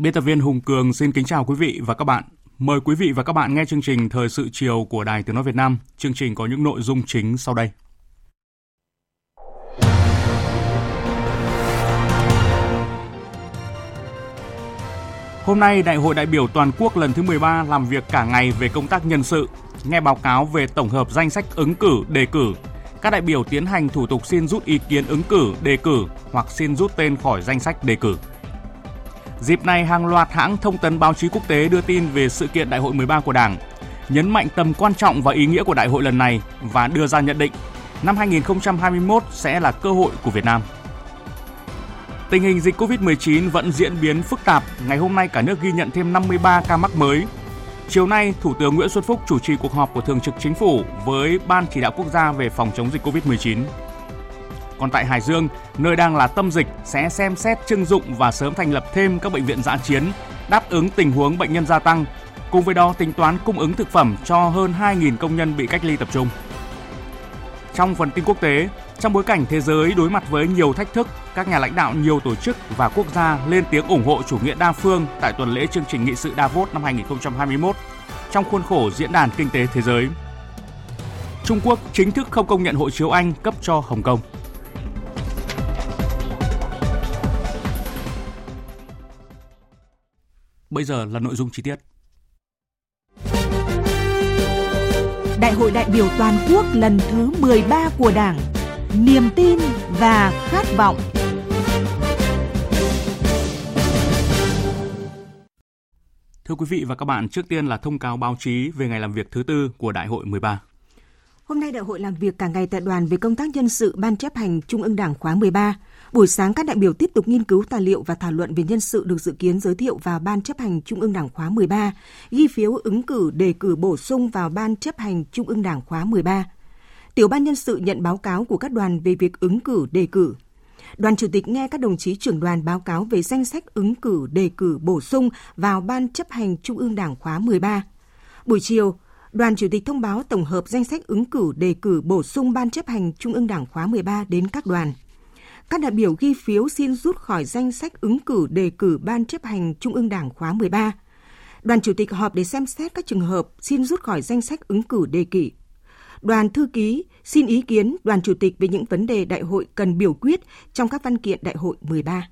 Biên tập viên Hùng Cường xin kính chào quý vị và các bạn. Mời quý vị và các bạn nghe chương trình Thời sự chiều của Đài Tiếng Nói Việt Nam. Chương trình có những nội dung chính sau đây. Hôm nay, Đại hội đại biểu toàn quốc lần thứ 13 làm việc cả ngày về công tác nhân sự, nghe báo cáo về tổng hợp danh sách ứng cử, đề cử. Các đại biểu tiến hành thủ tục xin rút ý kiến ứng cử, đề cử hoặc xin rút tên khỏi danh sách đề cử. Dịp này, hàng loạt hãng thông tấn báo chí quốc tế đưa tin về sự kiện Đại hội 13 của Đảng, nhấn mạnh tầm quan trọng và ý nghĩa của đại hội lần này và đưa ra nhận định năm 2021 sẽ là cơ hội của Việt Nam. Tình hình dịch COVID-19 vẫn diễn biến phức tạp. Ngày hôm nay cả nước ghi nhận thêm 53 ca mắc mới. Chiều nay, Thủ tướng Nguyễn Xuân Phúc chủ trì cuộc họp của Thường trực Chính phủ với Ban chỉ đạo quốc gia về phòng chống dịch COVID-19. Còn tại Hải Dương, nơi đang là tâm dịch sẽ xem xét trưng dụng và sớm thành lập thêm các bệnh viện giã chiến đáp ứng tình huống bệnh nhân gia tăng. Cùng với đó tính toán cung ứng thực phẩm cho hơn 2.000 công nhân bị cách ly tập trung. Trong phần tin quốc tế, trong bối cảnh thế giới đối mặt với nhiều thách thức, các nhà lãnh đạo nhiều tổ chức và quốc gia lên tiếng ủng hộ chủ nghĩa đa phương tại tuần lễ chương trình nghị sự Davos năm 2021 trong khuôn khổ diễn đàn kinh tế thế giới. Trung Quốc chính thức không công nhận hộ chiếu Anh cấp cho Hồng Kông. Bây giờ là nội dung chi tiết. Đại hội đại biểu toàn quốc lần thứ 13 của Đảng, niềm tin và khát vọng. Thưa quý vị và các bạn, trước tiên là thông cáo báo chí về ngày làm việc thứ tư của Đại hội 13. Hôm nay đại hội làm việc cả ngày tại đoàn về công tác nhân sự Ban chấp hành Trung ương Đảng khóa 13. Buổi sáng các đại biểu tiếp tục nghiên cứu tài liệu và thảo luận về nhân sự được dự kiến giới thiệu vào Ban chấp hành Trung ương Đảng khóa 13, ghi phiếu ứng cử đề cử bổ sung vào Ban chấp hành Trung ương Đảng khóa 13. Tiểu ban nhân sự nhận báo cáo của các đoàn về việc ứng cử đề cử. Đoàn chủ tịch nghe các đồng chí trưởng đoàn báo cáo về danh sách ứng cử đề cử bổ sung vào Ban chấp hành Trung ương Đảng khóa 13. Buổi chiều, đoàn chủ tịch thông báo tổng hợp danh sách ứng cử đề cử bổ sung Ban chấp hành Trung ương Đảng khóa 13 đến các đoàn. Các đại biểu ghi phiếu xin rút khỏi danh sách ứng cử đề cử Ban chấp hành Trung ương Đảng khóa 13. Đoàn chủ tịch họp để xem xét các trường hợp xin rút khỏi danh sách ứng cử đề kỷ. Đoàn thư ký xin ý kiến đoàn chủ tịch về những vấn đề đại hội cần biểu quyết trong các văn kiện đại hội 13.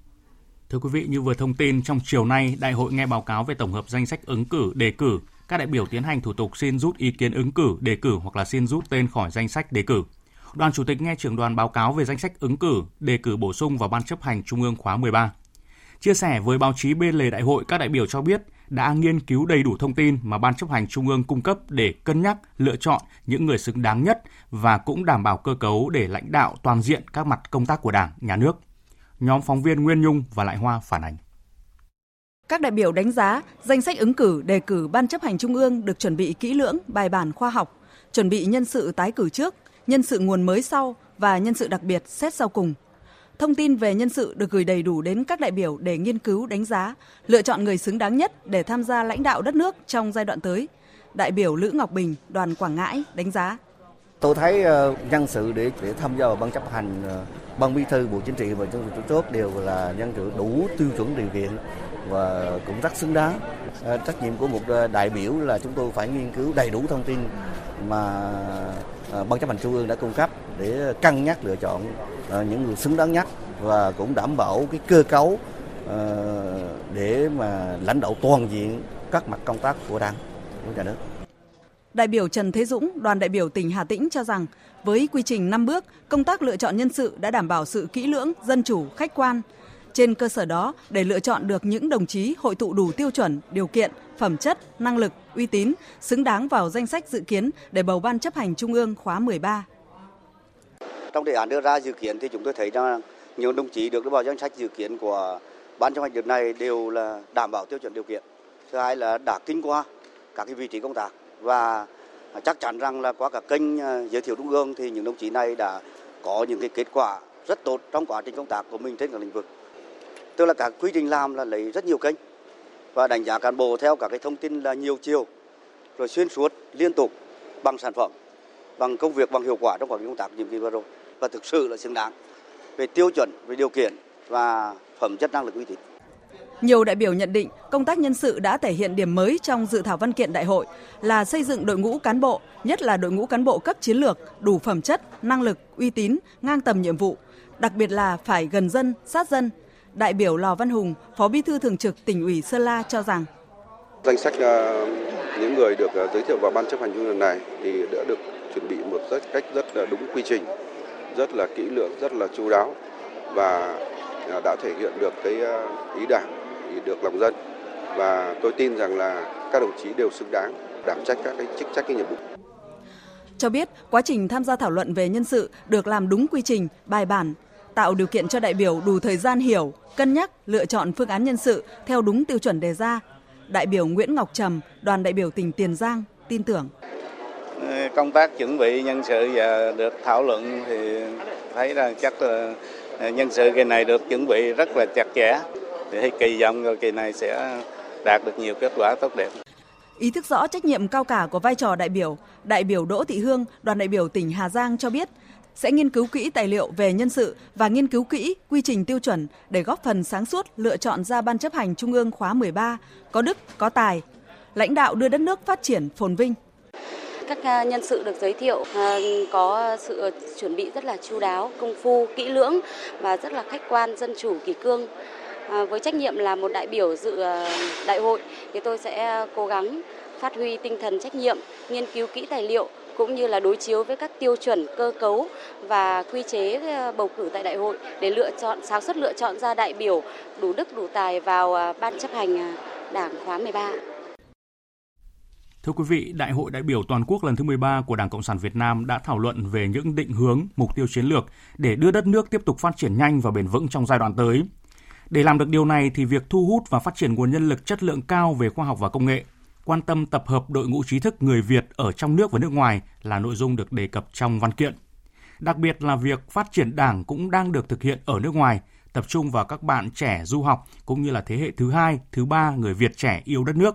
Thưa quý vị, như vừa thông tin, trong chiều nay, đại hội nghe báo cáo về tổng hợp danh sách ứng cử, đề cử. Các đại biểu tiến hành thủ tục xin rút ý kiến ứng cử, đề cử hoặc là xin rút tên khỏi danh sách đề cử. Đoàn chủ tịch nghe trưởng đoàn báo cáo về danh sách ứng cử, đề cử bổ sung vào Ban chấp hành Trung ương khóa 13. Chia sẻ với báo chí bên lề đại hội, các đại biểu cho biết đã nghiên cứu đầy đủ thông tin mà Ban chấp hành Trung ương cung cấp để cân nhắc, lựa chọn những người xứng đáng nhất và cũng đảm bảo cơ cấu để lãnh đạo toàn diện các mặt công tác của Đảng, Nhà nước. Nhóm phóng viên Nguyên Nhung và Lại Hoa phản ánh. Các đại biểu đánh giá danh sách ứng cử đề cử Ban chấp hành Trung ương được chuẩn bị kỹ lưỡng, bài bản khoa học, chuẩn bị nhân sự tái cử trước, nhân sự nguồn mới sau và nhân sự đặc biệt xét sau cùng. Thông tin về nhân sự được gửi đầy đủ đến các đại biểu để nghiên cứu, đánh giá, lựa chọn người xứng đáng nhất để tham gia lãnh đạo đất nước trong giai đoạn tới. Đại biểu Lữ Ngọc Bình, đoàn Quảng Ngãi đánh giá. Tôi thấy ờ, nhân sự để để tham gia vào ban chấp hành ờ, ban bí thư bộ chính trị và nhân sự chủ chốt đều là nhân sự đủ tiêu chuẩn điều kiện và cũng rất xứng đáng. Ờ, trách nhiệm của một đại biểu là chúng tôi phải nghiên cứu đầy đủ thông tin mà Ờ, ban chấp hành trung ương đã cung cấp để cân nhắc lựa chọn ờ, những người xứng đáng nhất và cũng đảm bảo cái cơ cấu ờ, để mà lãnh đạo toàn diện các mặt công tác của đảng của nhà nước. Đại biểu Trần Thế Dũng, đoàn đại biểu tỉnh Hà Tĩnh cho rằng Với quy trình 5 bước, công tác lựa chọn nhân sự đã đảm bảo sự kỹ lưỡng, dân chủ, khách quan. Trên cơ sở đó, để lựa chọn được những đồng chí hội tụ đủ tiêu chuẩn, điều kiện, phẩm chất, năng lực, uy tín, xứng đáng vào danh sách dự kiến để bầu Ban chấp hành Trung ương khóa 13. Trong đề án đưa ra dự kiến thì chúng tôi thấy rằng nhiều đồng chí được đưa vào danh sách dự kiến của Ban chấp hành đợt này đều là đảm bảo tiêu chuẩn điều kiện. Thứ hai là đã kinh qua các cái vị trí công tác và chắc chắn rằng là qua các kênh ờ, giới thiệu trung ương thì những đồng chí này đã có những cái kết quả rất tốt trong quá trình công tác của mình trên các lĩnh vực. Tức là các quy trình làm là lấy rất nhiều kênh và đánh giá cán bộ theo các cái thông tin là nhiều chiều rồi xuyên suốt liên tục bằng sản phẩm bằng công việc bằng hiệu quả trong quản lý công tác nhiệm kỳ vừa rồi và thực sự là xứng đáng về tiêu chuẩn về điều kiện và phẩm chất năng lực uy tín. Nhiều đại biểu nhận định công tác nhân sự đã thể hiện điểm mới trong dự thảo văn kiện đại hội là xây dựng đội ngũ cán bộ, nhất là đội ngũ cán bộ cấp chiến lược, đủ phẩm chất, năng lực, uy tín, ngang tầm nhiệm vụ, đặc biệt là phải gần dân, sát dân. Đại biểu Lò Văn Hùng, Phó Bí thư Thường trực tỉnh ủy Sơn La cho rằng. Danh sách ờ, những người được ờ, giới thiệu vào ban chấp hành trung ương này thì đã được chuẩn bị một rất cách rất là đúng quy trình, rất là kỹ lưỡng, rất là chu đáo và ờ, đã thể hiện được cái ý đảng thì được lòng dân. Và tôi tin rằng là các đồng chí đều xứng đáng đảm trách các cái chức trách cái nhiệm vụ. Cho biết quá trình tham gia thảo luận về nhân sự được làm đúng quy trình, bài bản, tạo điều kiện cho đại biểu đủ thời gian hiểu, cân nhắc, lựa chọn phương án nhân sự theo đúng tiêu chuẩn đề ra. Đại biểu Nguyễn Ngọc Trầm, đoàn đại biểu tỉnh Tiền Giang tin tưởng. Công tác chuẩn bị nhân sự và được thảo luận thì thấy là chắc là nhân sự kỳ này được chuẩn bị rất là chặt chẽ thì kỳ vọng rồi kỳ này sẽ đạt được nhiều kết quả tốt đẹp. Ý thức rõ trách nhiệm cao cả của vai trò đại biểu, đại biểu Đỗ Thị Hương, đoàn đại biểu tỉnh Hà Giang cho biết sẽ nghiên cứu kỹ tài liệu về nhân sự và nghiên cứu kỹ quy trình tiêu chuẩn để góp phần sáng suốt lựa chọn ra ban chấp hành Trung ương khóa 13 có đức, có tài, lãnh đạo đưa đất nước phát triển phồn vinh. Các à, nhân sự được giới thiệu à, có sự ờ, chuẩn bị rất là chu đáo, công phu, kỹ lưỡng và rất là khách quan, dân chủ, kỳ cương. À, với trách nhiệm là một đại biểu dự ờ, đại hội thì tôi sẽ ờ, cố gắng phát huy tinh thần trách nhiệm, nghiên cứu kỹ tài liệu cũng như là đối chiếu với các tiêu chuẩn cơ cấu và quy chế ờ, bầu cử tại đại hội để lựa chọn sáng suốt lựa chọn ra đại biểu đủ đức đủ tài vào ờ, ban chấp hành ờ, Đảng khóa 13. Thưa quý vị, Đại hội đại biểu toàn quốc lần thứ 13 của Đảng Cộng sản Việt Nam đã thảo luận về những định hướng, mục tiêu chiến lược để đưa đất nước tiếp tục phát triển nhanh và bền vững trong giai đoạn tới. Để làm được điều này thì việc thu hút và phát triển nguồn nhân lực chất lượng cao về khoa học và công nghệ quan tâm tập hợp đội ngũ trí thức người Việt ở trong nước và nước ngoài là nội dung được đề cập trong văn kiện. Đặc biệt là việc phát triển đảng cũng đang được thực hiện ở nước ngoài, tập trung vào các bạn trẻ du học cũng như là thế hệ thứ hai, thứ ba người Việt trẻ yêu đất nước.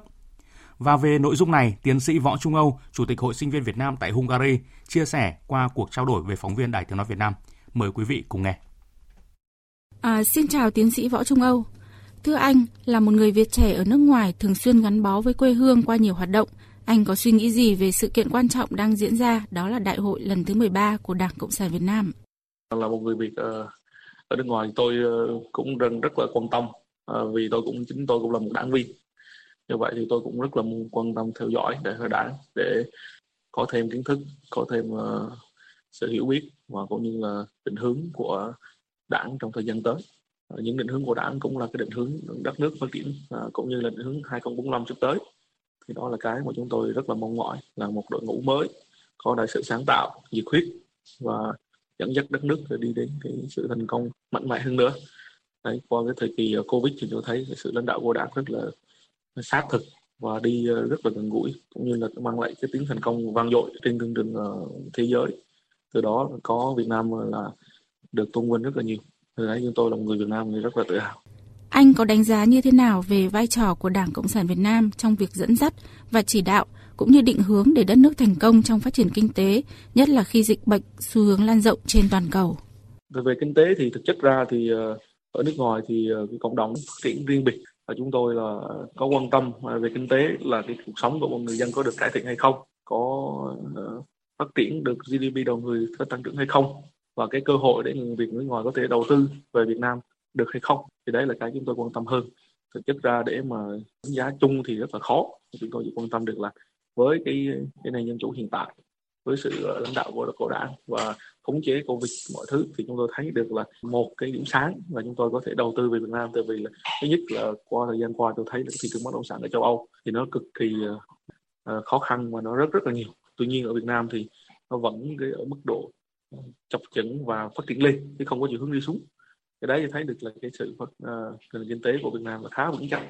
Và về nội dung này, tiến sĩ Võ Trung Âu, Chủ tịch Hội sinh viên Việt Nam tại Hungary, chia sẻ qua cuộc trao đổi với phóng viên Đài Tiếng Nói Việt Nam. Mời quý vị cùng nghe. À, xin chào tiến sĩ Võ Trung Âu. Thưa anh, là một người Việt trẻ ở nước ngoài thường xuyên gắn bó với quê hương qua nhiều hoạt động, anh có suy nghĩ gì về sự kiện quan trọng đang diễn ra, đó là đại hội lần thứ 13 của Đảng Cộng sản Việt Nam? Là một người Việt ờ, ở nước ngoài tôi ờ, cũng rất rất là quan tâm ờ, vì tôi cũng chính tôi cũng là một đảng viên. Như vậy thì tôi cũng rất là quan tâm theo dõi đại hội đảng để có thêm kiến thức, có thêm sự hiểu biết và cũng như là định hướng của đảng trong thời gian tới. Ờ, những định hướng của đảng cũng là cái định hướng đất nước phát triển à, cũng như là định hướng 2045 sắp tới. Thì đó là cái mà chúng tôi rất là mong mỏi là một đội ngũ mới có đại sự sáng tạo nhiệt huyết và dẫn dắt đất nước để đi đến cái sự thành công mạnh mẽ hơn nữa. Đấy, qua cái thời kỳ à, covid thì tôi thấy cái sự lãnh đạo của đảng rất là sát thực và đi à, rất là gần gũi cũng như là mang lại cái tiếng thành công vang dội trên cương trường à, thế giới. Từ đó có Việt Nam là được tôn vinh rất là nhiều từ đấy chúng tôi là một người Việt Nam thì rất là tự hào. Anh có đánh giá như thế nào về vai trò của Đảng Cộng sản Việt Nam trong việc dẫn dắt và chỉ đạo cũng như định hướng để đất nước thành công trong phát triển kinh tế, nhất là khi dịch bệnh xu hướng lan rộng trên toàn cầu? Về kinh tế thì thực chất ra thì ờ, ở nước ngoài thì ờ, cái cộng đồng phát triển riêng biệt và chúng tôi là có quan tâm về kinh tế là cái cuộc sống của mọi người dân có được cải thiện hay không, có ờ, phát triển được GDP đầu người có tăng trưởng hay không và cái cơ hội để người Việt nước ngoài có thể đầu tư về Việt Nam được hay không thì đấy là cái chúng tôi quan tâm hơn. Thực chất ra để mà đánh giá chung thì rất là khó. Chúng tôi chỉ quan tâm được là với cái cái nền dân chủ hiện tại với sự ờ, lãnh đạo của, của đảng và khống chế covid mọi thứ thì chúng tôi thấy được là một cái điểm sáng và chúng tôi có thể đầu tư về Việt Nam. Tại vì là thứ nhất là qua thời gian qua tôi thấy là thị trường bất động sản ở châu Âu thì nó cực kỳ uh, khó khăn và nó rất rất là nhiều. Tuy nhiên ở Việt Nam thì nó vẫn cái ở mức độ chập chững và phát triển lên chứ không có chiều hướng đi xuống cái đấy thì thấy được là cái sự phát uh, nền kinh tế của Việt Nam là khá vững chắc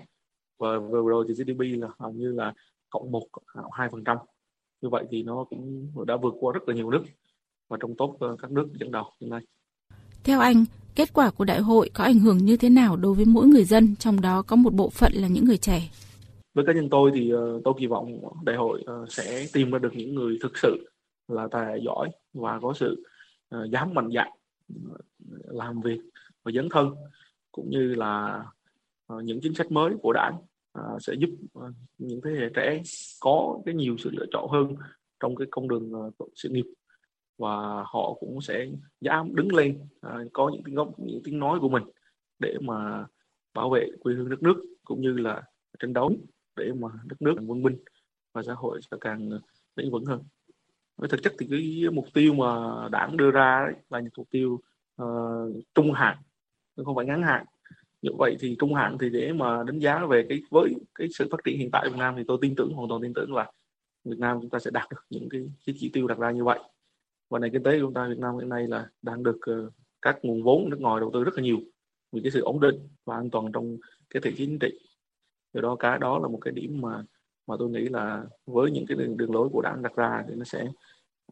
và vừa rồi thì GDP là hầu như là cộng một hai phần trăm như vậy thì nó cũng đã vượt qua rất là nhiều nước và trong top ờ, các nước dẫn đầu hiện nay. Theo anh, kết quả của đại hội có ảnh hưởng như thế nào đối với mỗi người dân, trong đó có một bộ phận là những người trẻ? Với cá nhân tôi thì uh, tôi kỳ vọng đại hội uh, sẽ tìm ra được những người thực sự là tài giỏi và có sự uh, Ờ, dám mạnh dạn ờ, làm việc và dấn thân, cũng như là ờ, những chính sách mới của đảng sẽ giúp những thế hệ trẻ có cái nhiều sự lựa chọn hơn trong cái con đường sự nghiệp. Và họ cũng sẽ dám đứng lên có những tiếng gốc những tiếng nói của mình để mà bảo vệ quê hương đất nước, cũng như là tranh đấu để mà đất nước quân minh và xã hội sẽ càng vững vững hơn với thực chất thì cái mục tiêu mà đảng đưa ra đấy là những mục tiêu uh, trung hạn không phải ngắn hạn. Như vậy thì trung hạn thì để mà đánh giá về cái với cái sự phát triển hiện tại Việt Nam thì tôi tin tưởng hoàn toàn tin tưởng là Việt Nam chúng ta sẽ đạt được những cái, cái chỉ tiêu đặt ra như vậy. Và nền kinh tế của chúng ta Việt Nam hiện nay là đang được uh, các nguồn vốn nước ngoài đầu tư rất là nhiều vì cái sự ổn định và an toàn trong cái thể chính trị. Do đó cái đó là một cái điểm mà mà tôi nghĩ là với những cái đường, đường lối của đảng đặt ra thì nó sẽ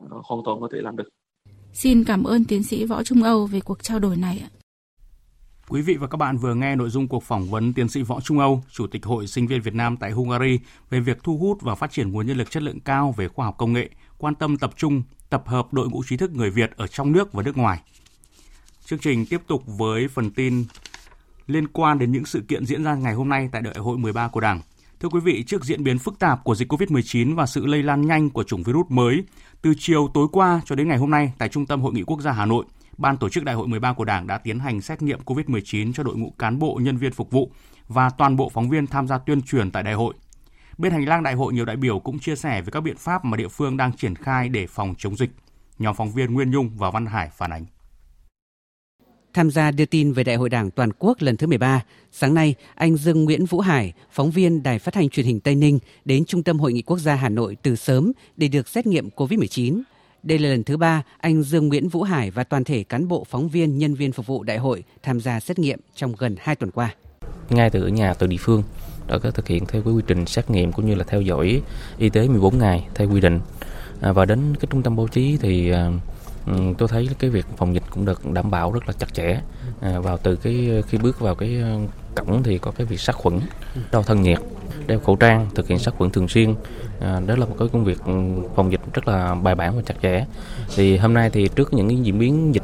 uh, hoàn toàn có thể làm được. Xin cảm ơn tiến sĩ Võ Trung Âu về cuộc trao đổi này ạ. Quý vị và các bạn vừa nghe nội dung cuộc phỏng vấn tiến sĩ Võ Trung Âu, Chủ tịch Hội Sinh viên Việt Nam tại Hungary về việc thu hút và phát triển nguồn nhân lực chất lượng cao về khoa học công nghệ, quan tâm tập trung, tập hợp đội ngũ trí thức người Việt ở trong nước và nước ngoài. Chương trình tiếp tục với phần tin liên quan đến những sự kiện diễn ra ngày hôm nay tại Đại hội 13 của Đảng. Thưa quý vị, trước diễn biến phức tạp của dịch COVID-19 và sự lây lan nhanh của chủng virus mới, từ chiều tối qua cho đến ngày hôm nay tại Trung tâm Hội nghị Quốc gia Hà Nội, Ban tổ chức Đại hội 13 của Đảng đã tiến hành xét nghiệm COVID-19 cho đội ngũ cán bộ, nhân viên phục vụ và toàn bộ phóng viên tham gia tuyên truyền tại đại hội. Bên hành lang đại hội, nhiều đại biểu cũng chia sẻ về các biện pháp mà địa phương đang triển khai để phòng chống dịch. Nhóm phóng viên Nguyên Nhung và Văn Hải phản ánh. Tham gia đưa tin về Đại hội Đảng toàn quốc lần thứ 13, sáng nay, anh Dương Nguyễn Vũ Hải, phóng viên Đài Phát thanh Truyền hình Tây Ninh đến Trung tâm Hội nghị Quốc gia Hà Nội từ sớm để được xét nghiệm COVID-19. Đây là lần thứ ba anh Dương Nguyễn Vũ Hải và toàn thể cán bộ phóng viên, nhân viên phục vụ đại hội tham gia xét nghiệm trong gần 2 tuần qua. Ngay từ ở nhà, từ địa phương, đã có thực hiện theo cái quy trình xét nghiệm cũng như là theo dõi y tế 14 ngày theo quy định. À, và đến cái trung tâm báo chí thì à, Ừ, tôi thấy cái việc phòng dịch cũng được đảm bảo rất là chặt chẽ. À, vào từ cái khi bước vào cái ờ, cổng thì có cái việc sát khuẩn, đo thân nhiệt, đeo khẩu trang, thực hiện sát khuẩn thường xuyên. À, đó là một cái công việc ừ, phòng dịch rất là bài bản và chặt chẽ. Thì hôm nay thì trước những cái diễn biến dịch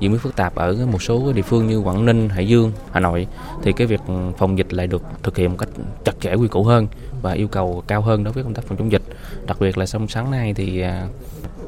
diễn biến phức tạp ở một số địa phương như Quảng Ninh, Hải Dương, Hà Nội thì cái việc ừ, phòng dịch lại được thực hiện một cách chặt chẽ quy củ hơn và yêu cầu cao hơn đối với công tác phòng chống dịch. Đặc biệt là trong sáng nay thì à,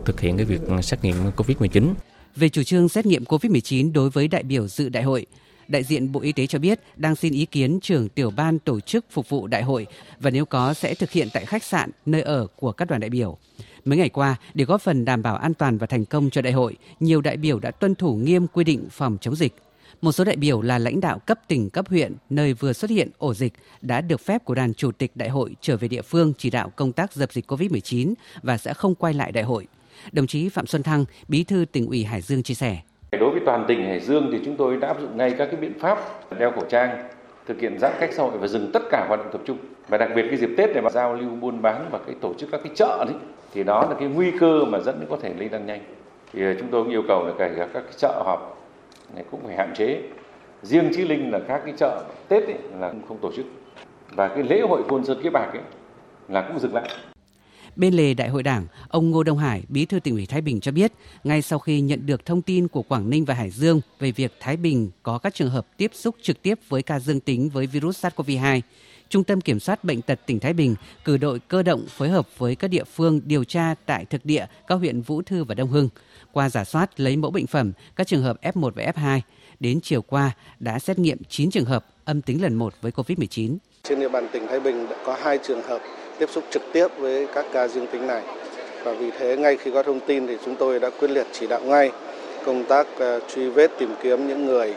thực hiện cái việc xét nghiệm COVID-19. Về chủ trương xét nghiệm COVID-19 đối với đại biểu dự đại hội, đại diện Bộ Y tế cho biết đang xin ý kiến trưởng tiểu ban tổ chức phục vụ đại hội và nếu có sẽ thực hiện tại khách sạn, nơi ở của các đoàn đại biểu. Mấy ngày qua, để góp phần đảm bảo an toàn và thành công cho đại hội, nhiều đại biểu đã tuân thủ nghiêm quy định phòng chống dịch. Một số đại biểu là lãnh đạo cấp tỉnh, cấp huyện nơi vừa xuất hiện ổ dịch đã được phép của đoàn chủ tịch đại hội trở về địa phương chỉ đạo công tác dập dịch COVID-19 và sẽ không quay lại đại hội. Đồng chí Phạm Xuân Thăng, Bí thư tỉnh ủy Hải Dương chia sẻ. Đối với toàn tỉnh Hải Dương thì chúng tôi đã áp dụng ngay các cái biện pháp đeo khẩu trang, thực hiện giãn cách xã hội và dừng tất cả hoạt động tập trung. Và đặc biệt cái dịp Tết này mà giao lưu buôn bán và cái tổ chức các cái chợ đấy thì đó là cái nguy cơ mà dẫn đến có thể lây lan nhanh. Thì à, chúng tôi cũng yêu cầu là kể cả các cái chợ họp này cũng phải hạn chế. Riêng Chí Linh là các cái chợ Tết ấy là không tổ chức. Và cái lễ hội Côn Sơn Kiếp Bạc ấy là cũng dừng lại. Bên lề Đại hội Đảng, ông Ngô Đông Hải, Bí thư tỉnh ủy Thái Bình cho biết, ngay sau khi nhận được thông tin của Quảng Ninh và Hải Dương về việc Thái Bình có các trường hợp tiếp xúc trực tiếp với ca dương tính với virus SARS-CoV-2, Trung tâm Kiểm soát Bệnh tật tỉnh Thái Bình cử đội cơ động phối hợp với các địa phương điều tra tại thực địa các huyện Vũ Thư và Đông Hưng. Qua giả soát lấy mẫu bệnh phẩm các trường hợp F1 và F2, đến chiều qua đã xét nghiệm 9 trường hợp âm tính lần 1 với COVID-19. Trên địa bàn tỉnh Thái Bình đã có hai trường hợp tiếp xúc trực tiếp với các ca dương tính này. Và vì thế ngay khi có thông tin thì chúng tôi đã quyết liệt chỉ đạo ngay công tác ờ, truy vết tìm kiếm những người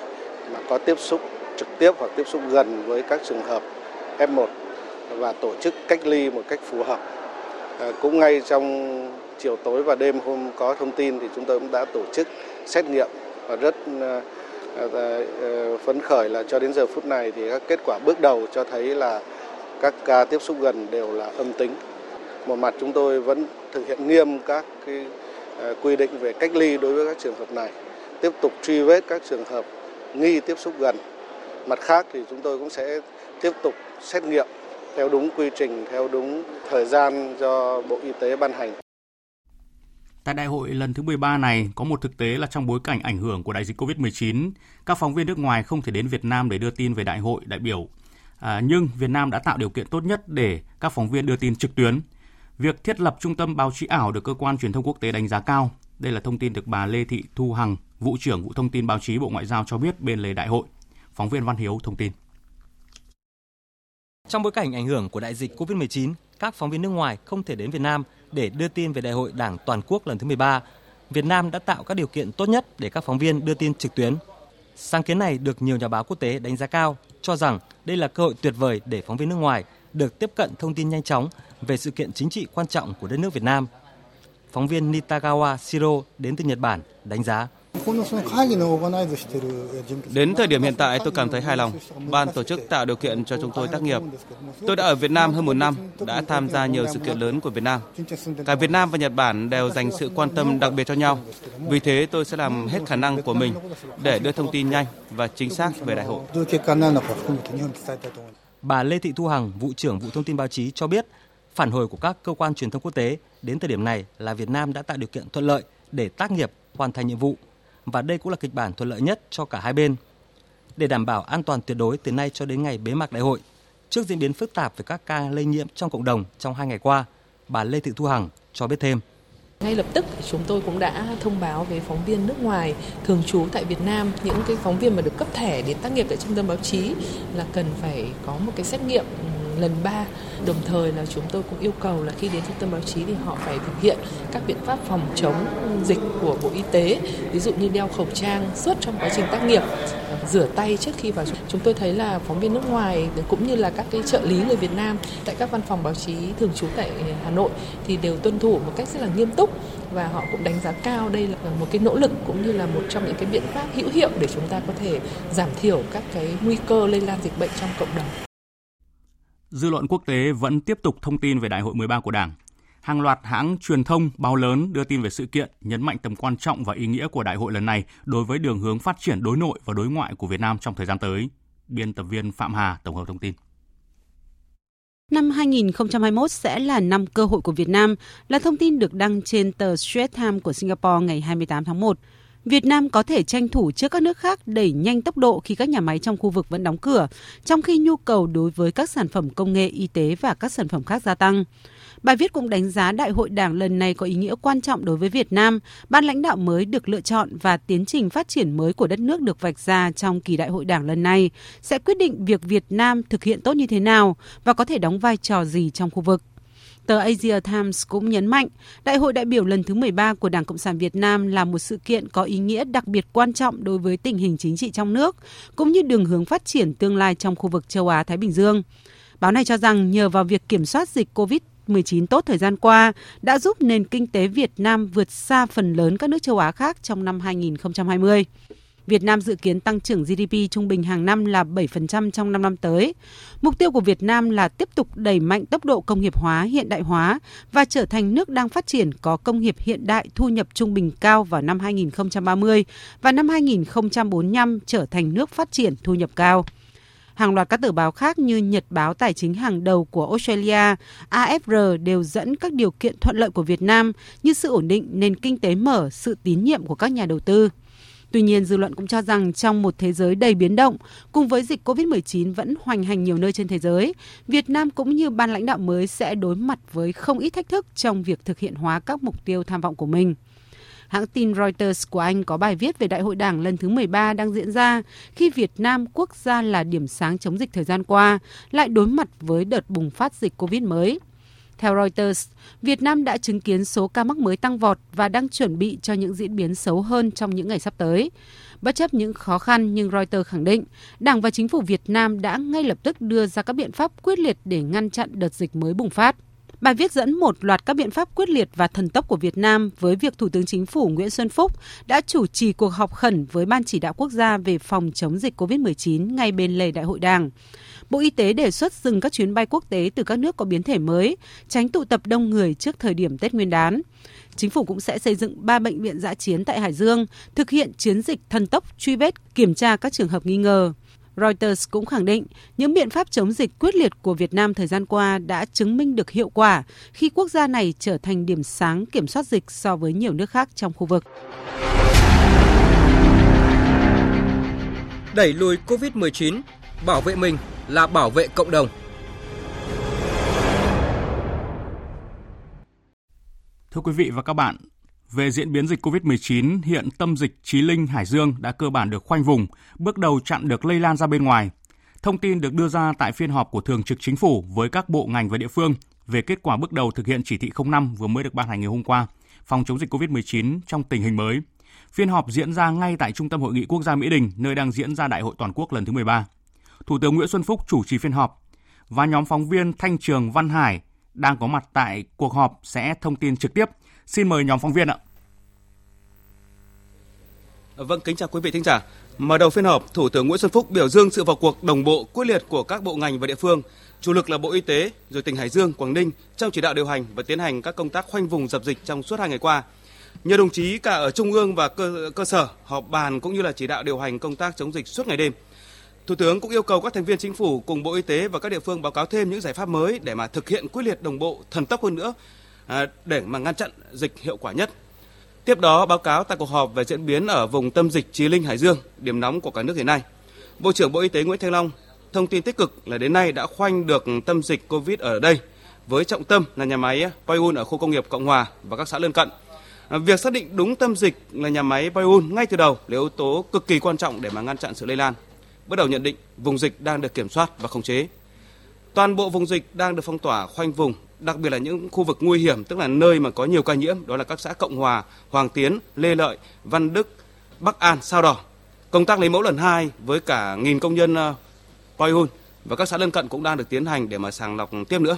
mà có tiếp xúc trực tiếp hoặc tiếp xúc gần với các trường hợp F1 và tổ chức cách ly một cách phù hợp. À, cũng ngay trong chiều tối và đêm hôm có thông tin thì chúng tôi cũng đã tổ chức xét nghiệm và rất à, à, phấn khởi là cho đến giờ phút này thì các kết quả bước đầu cho thấy là các ca tiếp xúc gần đều là âm tính. Một mặt chúng tôi vẫn thực hiện nghiêm các cái ờ, quy định về cách ly đối với các trường hợp này, tiếp tục truy vết các trường hợp nghi tiếp xúc gần. Mặt khác thì chúng tôi cũng sẽ tiếp tục xét nghiệm theo đúng quy trình, theo đúng thời gian do Bộ Y tế ban hành. Tại đại hội lần thứ 13 này, có một thực tế là trong bối cảnh ảnh hưởng của đại dịch COVID-19, các phóng viên nước ngoài không thể đến Việt Nam để đưa tin về đại hội đại biểu. À, nhưng Việt Nam đã tạo điều kiện tốt nhất để các phóng viên đưa tin trực tuyến. Việc thiết lập trung tâm báo chí ảo được cơ quan truyền thông quốc tế đánh giá cao. Đây là thông tin được bà Lê Thị Thu Hằng, vụ trưởng vụ thông tin báo chí Bộ Ngoại giao cho biết bên lề đại hội. Phóng viên Văn Hiếu thông tin. Trong bối cảnh ảnh hưởng của đại dịch COVID-19, các phóng viên nước ngoài không thể đến Việt Nam để đưa tin về Đại hội Đảng toàn quốc lần thứ 13. Việt Nam đã tạo các điều kiện tốt nhất để các phóng viên đưa tin trực tuyến. Sáng kiến này được nhiều nhà báo quốc tế đánh giá cao, cho rằng đây là cơ hội tuyệt vời để phóng viên nước ngoài được tiếp cận thông tin nhanh chóng về sự kiện chính trị quan trọng của đất nước Việt Nam. Phóng viên Nitagawa Shiro đến từ Nhật Bản đánh giá Đến thời điểm hiện tại tôi cảm thấy hài lòng. Ban tổ chức tạo điều kiện cho chúng tôi tác nghiệp. Tôi đã ở Việt Nam hơn một năm, đã tham gia nhiều sự kiện lớn của Việt Nam. Cả Việt Nam và Nhật Bản đều dành sự quan tâm đặc biệt cho nhau. Vì thế tôi sẽ làm hết khả năng của mình để đưa thông tin nhanh và chính xác về đại hội. Bà Lê Thị Thu Hằng, vụ trưởng vụ thông tin báo chí cho biết, phản hồi của các cơ quan truyền thông quốc tế đến thời điểm này là Việt Nam đã tạo điều kiện thuận lợi để tác nghiệp hoàn thành nhiệm vụ và đây cũng là kịch bản thuận lợi nhất cho cả hai bên. Để đảm bảo an toàn tuyệt đối từ nay cho đến ngày bế mạc đại hội, trước diễn biến phức tạp về các ca lây nhiễm trong cộng đồng trong hai ngày qua, bà Lê Thị Thu Hằng cho biết thêm. Ngay lập tức chúng tôi cũng đã thông báo với phóng viên nước ngoài thường trú tại Việt Nam những cái phóng viên mà được cấp thẻ để tác nghiệp tại trung tâm báo chí là cần phải có một cái xét nghiệm ừ, lần 3 đồng thời là chúng tôi cũng yêu cầu là khi đến trung tâm báo chí thì họ phải thực hiện các biện pháp phòng chống dịch của Bộ Y tế. Ví dụ như đeo khẩu trang suốt trong quá trình tác nghiệp, rửa tay trước khi vào chúng tôi thấy là phóng viên nước ngoài cũng như là các cái trợ lý người Việt Nam tại các văn phòng báo chí thường trú tại Hà Nội thì đều tuân thủ một cách rất là nghiêm túc và họ cũng đánh giá cao đây là một cái nỗ lực cũng như là một trong những cái biện pháp hữu hiệu để chúng ta có thể giảm thiểu các cái nguy cơ lây lan dịch bệnh trong cộng đồng dư luận quốc tế vẫn tiếp tục thông tin về Đại hội 13 của Đảng. Hàng loạt hãng truyền thông, báo lớn đưa tin về sự kiện, nhấn mạnh tầm quan trọng và ý nghĩa của đại hội lần này đối với đường hướng phát triển đối nội và đối ngoại của Việt Nam trong thời gian tới. Biên tập viên Phạm Hà tổng hợp thông tin. Năm 2021 sẽ là năm cơ hội của Việt Nam, là thông tin được đăng trên tờ Straits Times của Singapore ngày 28 tháng 1. Việt Nam có thể tranh thủ trước các nước khác đẩy nhanh tốc độ khi các nhà máy trong khu vực vẫn đóng cửa, trong khi nhu cầu đối với các sản phẩm công nghệ y tế và các sản phẩm khác gia tăng. Bài viết cũng đánh giá đại hội đảng lần này có ý nghĩa quan trọng đối với Việt Nam, ban lãnh đạo mới được lựa chọn và tiến trình phát triển mới của đất nước được vạch ra trong kỳ đại hội đảng lần này sẽ quyết định việc Việt Nam thực hiện tốt như thế nào và có thể đóng vai trò gì trong khu vực. Tờ Asia Times cũng nhấn mạnh, Đại hội đại biểu lần thứ 13 của Đảng Cộng sản Việt Nam là một sự kiện có ý nghĩa đặc biệt quan trọng đối với tình hình chính trị trong nước, cũng như đường hướng phát triển tương lai trong khu vực châu Á-Thái Bình Dương. Báo này cho rằng nhờ vào việc kiểm soát dịch COVID-19 tốt thời gian qua đã giúp nền kinh tế Việt Nam vượt xa phần lớn các nước châu Á khác trong năm 2020. Việt Nam dự kiến tăng trưởng GDP trung bình hàng năm là 7% trong 5 năm tới. Mục tiêu của Việt Nam là tiếp tục đẩy mạnh tốc độ công nghiệp hóa, hiện đại hóa và trở thành nước đang phát triển có công nghiệp hiện đại thu nhập trung bình cao vào năm 2030 và năm 2045 trở thành nước phát triển thu nhập cao. Hàng loạt các tờ báo khác như Nhật báo tài chính hàng đầu của Australia, AFR đều dẫn các điều kiện thuận lợi của Việt Nam như sự ổn định nền kinh tế mở, sự tín nhiệm của các nhà đầu tư. Tuy nhiên, dư luận cũng cho rằng trong một thế giới đầy biến động, cùng với dịch COVID-19 vẫn hoành hành nhiều nơi trên thế giới, Việt Nam cũng như ban lãnh đạo mới sẽ đối mặt với không ít thách thức trong việc thực hiện hóa các mục tiêu tham vọng của mình. Hãng tin Reuters của Anh có bài viết về Đại hội Đảng lần thứ 13 đang diễn ra khi Việt Nam, quốc gia là điểm sáng chống dịch thời gian qua, lại đối mặt với đợt bùng phát dịch COVID mới. Theo Reuters, Việt Nam đã chứng kiến số ca mắc mới tăng vọt và đang chuẩn bị cho những diễn biến xấu hơn trong những ngày sắp tới. Bất chấp những khó khăn nhưng Reuters khẳng định, Đảng và chính phủ Việt Nam đã ngay lập tức đưa ra các biện pháp quyết liệt để ngăn chặn đợt dịch mới bùng phát. Bài viết dẫn một loạt các biện pháp quyết liệt và thần tốc của Việt Nam với việc Thủ tướng Chính phủ Nguyễn Xuân Phúc đã chủ trì cuộc họp khẩn với Ban chỉ đạo quốc gia về phòng chống dịch COVID-19 ngay bên lề Đại hội Đảng. Bộ Y tế đề xuất dừng các chuyến bay quốc tế từ các nước có biến thể mới, tránh tụ tập đông người trước thời điểm Tết Nguyên đán. Chính phủ cũng sẽ xây dựng 3 bệnh viện giã chiến tại Hải Dương, thực hiện chiến dịch thần tốc truy vết, kiểm tra các trường hợp nghi ngờ. Reuters cũng khẳng định những biện pháp chống dịch quyết liệt của Việt Nam thời gian qua đã chứng minh được hiệu quả khi quốc gia này trở thành điểm sáng kiểm soát dịch so với nhiều nước khác trong khu vực. Đẩy lùi COVID-19, bảo vệ mình là bảo vệ cộng đồng. Thưa quý vị và các bạn, về diễn biến dịch COVID-19, hiện tâm dịch Chí Linh, Hải Dương đã cơ bản được khoanh vùng, bước đầu chặn được lây lan ra bên ngoài. Thông tin được đưa ra tại phiên họp của Thường trực Chính phủ với các bộ ngành và địa phương về kết quả bước đầu thực hiện chỉ thị 05 vừa mới được ban hành ngày hôm qua, phòng chống dịch COVID-19 trong tình hình mới. Phiên họp diễn ra ngay tại Trung tâm Hội nghị Quốc gia Mỹ Đình, nơi đang diễn ra Đại hội toàn quốc lần thứ 13. Thủ tướng Nguyễn Xuân Phúc chủ trì phiên họp và nhóm phóng viên Thanh Trường Văn Hải đang có mặt tại cuộc họp sẽ thông tin trực tiếp. Xin mời nhóm phóng viên ạ. Vâng, kính chào quý vị thính giả. Mở đầu phiên họp, Thủ tướng Nguyễn Xuân Phúc biểu dương sự vào cuộc đồng bộ quyết liệt của các bộ ngành và địa phương, chủ lực là Bộ Y tế, rồi tỉnh Hải Dương, Quảng Ninh trong chỉ đạo điều hành và tiến hành các công tác khoanh vùng dập dịch trong suốt hai ngày qua. Nhiều đồng chí cả ở trung ương và cơ, cơ sở họp bàn cũng như là chỉ đạo điều hành công tác chống dịch suốt ngày đêm. Thủ tướng cũng yêu cầu các thành viên chính phủ cùng Bộ Y tế và các địa phương báo cáo thêm những giải pháp mới để mà thực hiện quyết liệt đồng bộ, thần tốc hơn nữa À, để mà ngăn chặn dịch hiệu quả nhất. Tiếp đó báo cáo tại cuộc họp về diễn biến ở vùng tâm dịch Chí Linh Hải Dương, điểm nóng của cả nước hiện nay. Bộ trưởng Bộ Y tế Nguyễn Thanh Long thông tin tích cực là đến nay đã khoanh được tâm dịch Covid ở đây với trọng tâm là nhà máy Payun ở khu công nghiệp Cộng Hòa và các xã lân cận. À, việc xác định đúng tâm dịch là nhà máy Payun ngay từ đầu là yếu tố cực kỳ quan trọng để mà ngăn chặn sự lây lan. Bước đầu nhận định vùng dịch đang được kiểm soát và khống chế. Toàn bộ vùng dịch đang được phong tỏa khoanh vùng, đặc biệt là những khu vực nguy hiểm, tức là nơi mà có nhiều ca nhiễm, đó là các xã Cộng Hòa, Hoàng Tiến, Lê Lợi, Văn Đức, Bắc An, Sao Đỏ. Công tác lấy mẫu lần 2 với cả nghìn công nhân uh, và các xã lân cận cũng đang được tiến hành để mà sàng lọc tiếp nữa.